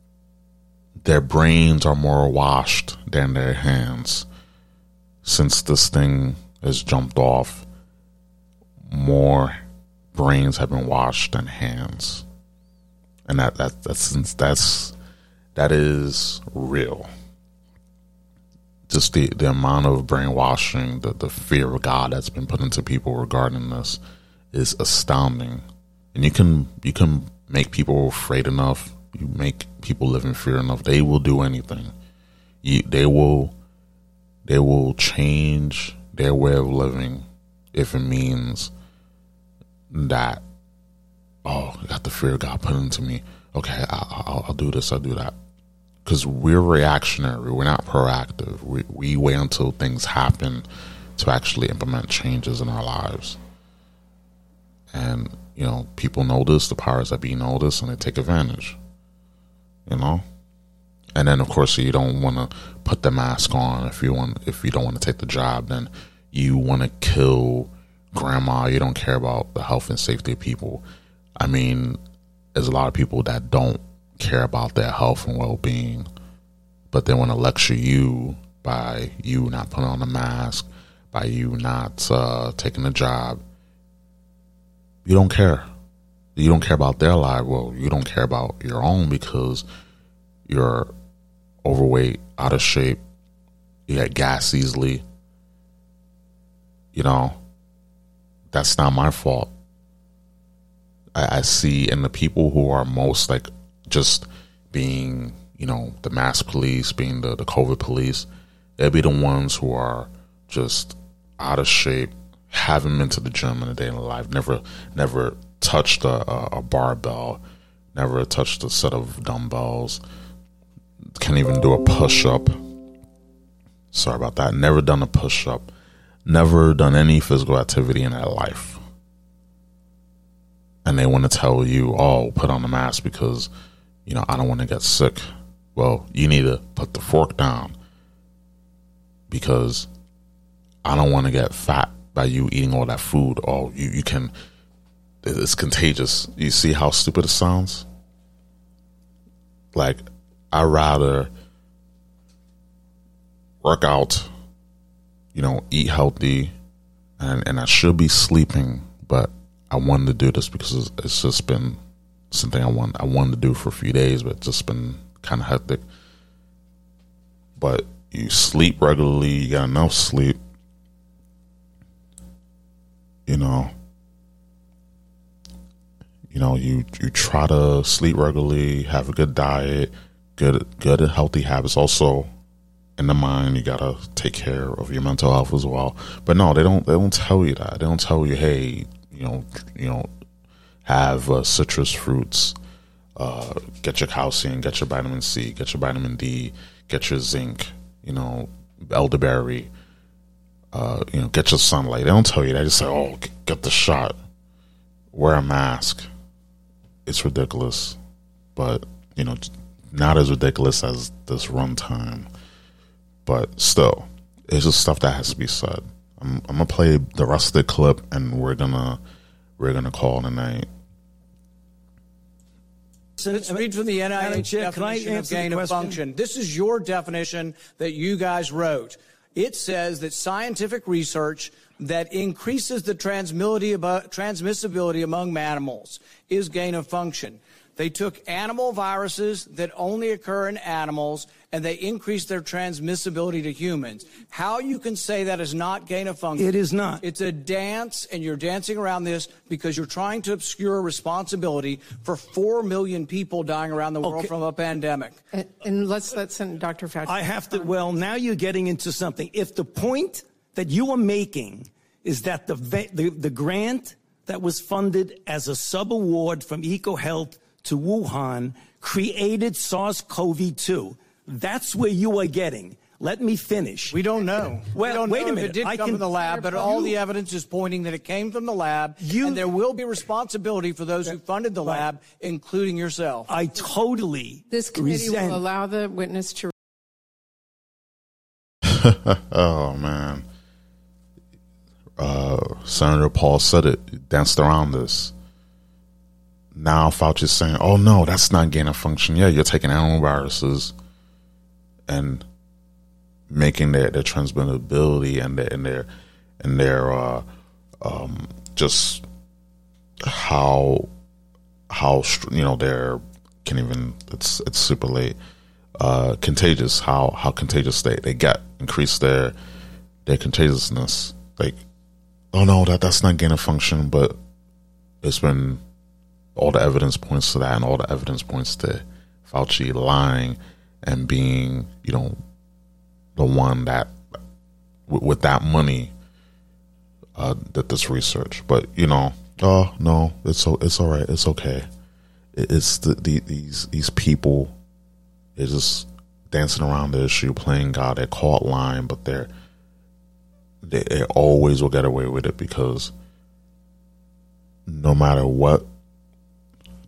their brains are more washed than their hands. Since this thing has jumped off, more brains have been washed than hands, and that that that's that's that is real. Just the, the amount of brainwashing, the, the fear of God that's been put into people regarding this is astounding. And you can you can make people afraid enough. You make people live in fear enough. They will do anything. You, they will they will change their way of living if it means that oh, I got the fear of God put into me. Okay, I, I'll, I'll do this. I'll do that. Because we're reactionary. We're not proactive. We we wait until things happen to actually implement changes in our lives. And you know, people notice the powers that be notice, and they take advantage. You know, and then of course you don't want to put the mask on if you want if you don't want to take the job. Then you want to kill grandma. You don't care about the health and safety of people. I mean, there's a lot of people that don't care about their health and well being, but they want to lecture you by you not putting on a mask, by you not uh, taking a job. You don't care. You don't care about their life. Well, you don't care about your own because you're overweight, out of shape, you get gas easily. You know, that's not my fault. I, I see in the people who are most like just being, you know, the mask police, being the, the COVID police, they'll be the ones who are just out of shape, haven't been to the gym in a day in their life, never never touched a, a, a barbell, never touched a set of dumbbells, can't even do a push up. Sorry about that. Never done a push up, never done any physical activity in their life and they want to tell you, "Oh, put on a mask because you know I don't want to get sick." Well, you need to put the fork down because I don't want to get fat by you eating all that food. Oh, you you can. It's contagious. You see how stupid it sounds? Like, I rather work out, you know, eat healthy, and and I should be sleeping, but I wanted to do this because it's just been something I want I wanted to do for a few days, but it's just been kind of hectic. But you sleep regularly, you got enough sleep, you know. You know, you you try to sleep regularly, have a good diet, good good healthy habits. Also, in the mind, you gotta take care of your mental health as well. But no, they don't. They don't tell you that. They don't tell you, hey, you know, you know, have uh, citrus fruits. Uh, get your calcium, get your vitamin C, get your vitamin D, get your zinc. You know, elderberry. Uh, you know, get your sunlight. They don't tell you that. They just say, "Oh, get the shot, wear a mask." It's ridiculous, but you know, not as ridiculous as this runtime. But still, it's just stuff that has to be said. I'm, I'm gonna play the rest of the clip, and we're gonna we're gonna call tonight. Let's read from the NIH Chair, can I definition of answer the gain of question? function. This is your definition that you guys wrote. It says that scientific research that increases the transmissibility transmissibility among animals is gain of function. They took animal viruses that only occur in animals and they increase their transmissibility to humans. How you can say that is not gain of function? It is not. It's a dance, and you're dancing around this because you're trying to obscure responsibility for four million people dying around the world from a pandemic. And, and let's let Sen- Dr. Fauci. I have to. Well, now you're getting into something. If the point that you are making is that the the, the grant that was funded as a sub award from EcoHealth to Wuhan created SARS-CoV-2, that's where you are getting. Let me finish. We don't know. Well, we don't wait know a minute. It did I come can, from the lab, but all the evidence is pointing that it came from the lab, and there will be responsibility for those who funded the lab, including yourself. I totally This committee resent- will allow the witness to. oh man. Uh, Senator Paul said it, danced around this. Now Fauci's saying, "Oh no, that's not gain of function. Yeah, you're taking animal viruses and making their their transmissibility and their and their and their uh, um, just how how you know they're can even it's it's super late uh contagious how how contagious they they get increase their their contagiousness. Like oh no that that's not gain of function but it's been all the evidence points to that and all the evidence points to Fauci lying and being you know the one that with, with that money uh, did this research. But you know, oh no, it's so it's all right. It's okay. It's the, the, these these people. They're just dancing around the issue, playing God. They're caught lying, but they're they, they always will get away with it because no matter what,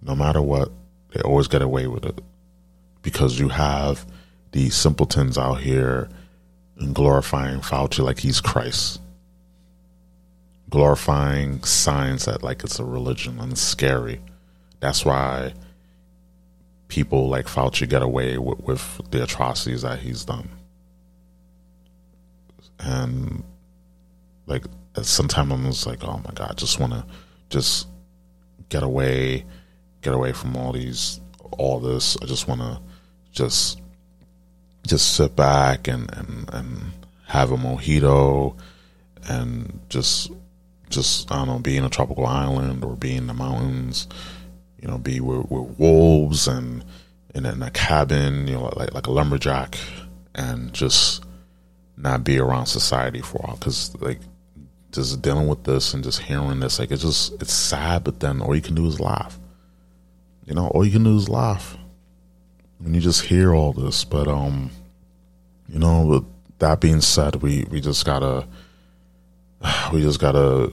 no matter what, they always get away with it because you have these simpletons out here glorifying Fauci like he's Christ, glorifying science that like it's a religion and it's scary. That's why people like Fauci get away with, with the atrocities that he's done. And like sometimes I'm just like, oh my god, I just want to just get away, get away from all these, all this. I just want to just just sit back and, and, and have a mojito and just just I don't know, be in a tropical island or be in the mountains, you know, be with, with wolves and in a, in a cabin, you know, like like a lumberjack, and just not be around society for a while because like just dealing with this and just hearing this, like it's just it's sad, but then all you can do is laugh. You know, all you can do is laugh when you just hear all this. But um, you know, with that being said, we we just gotta we just gotta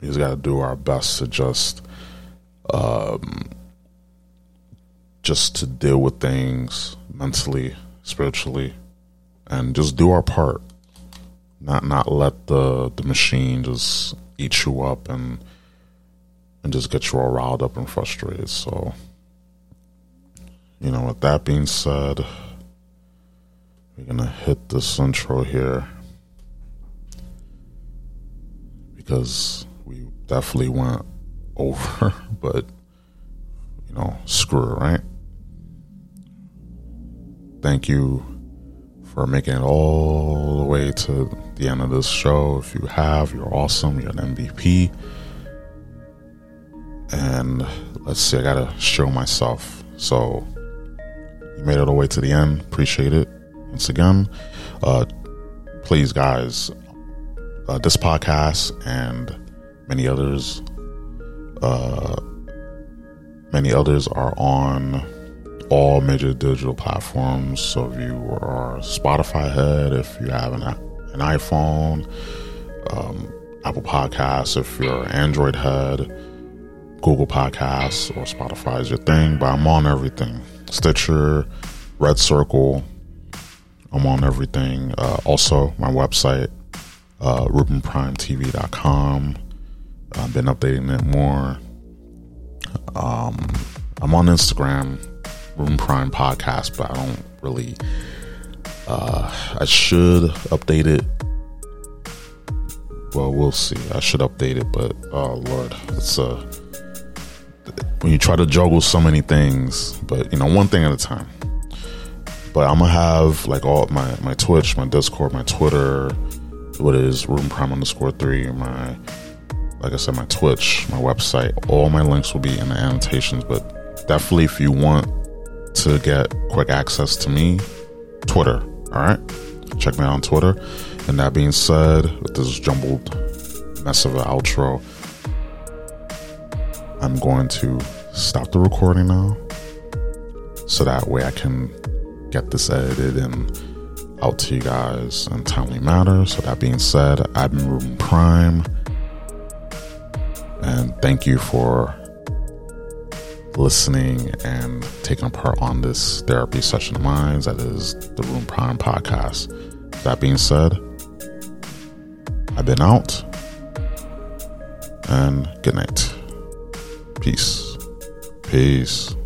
we just gotta do our best to just um just to deal with things mentally, spiritually, and just do our part. Not not let the the machine just eat you up and and just get you all riled up and frustrated. So you know, with that being said, we're gonna hit this intro here because we definitely went over, but you know, screw it, right? Thank you for making it all the way to the end of this show. If you have, you're awesome. You're an MVP. And let's see, I gotta show myself. So you made it all the way to the end. Appreciate it. Once again, uh, please, guys, uh, this podcast and many others, uh, many others are on all major digital platforms. So if you are Spotify head, if you have an, an iPhone, um, Apple Podcasts, if you're Android head, Google Podcasts or Spotify is your thing, but I'm on everything. Stitcher, Red Circle. I'm on everything. Uh, also, my website, uh, RubenPrimeTV.com. I've been updating it more. Um, I'm on Instagram, Ruben Prime Podcast, but I don't really. Uh, I should update it. Well, we'll see. I should update it, but oh lord, it's a. When you try to juggle so many things, but you know, one thing at a time. But I'm gonna have like all my my Twitch, my Discord, my Twitter, what is Ruben Prime underscore three, my like I said, my Twitch, my website, all my links will be in the annotations. But definitely, if you want to get quick access to me, Twitter. All right, check me out on Twitter. And that being said, with this jumbled mess of an outro, I'm going to stop the recording now so that way I can get this edited and out to you guys in timely manner. So that being said, I've been Ruben Prime, and thank you for listening and taking a part on this therapy session of mine that is the Ruben Prime podcast. That being said, I've been out, and good night. Peace. Peace.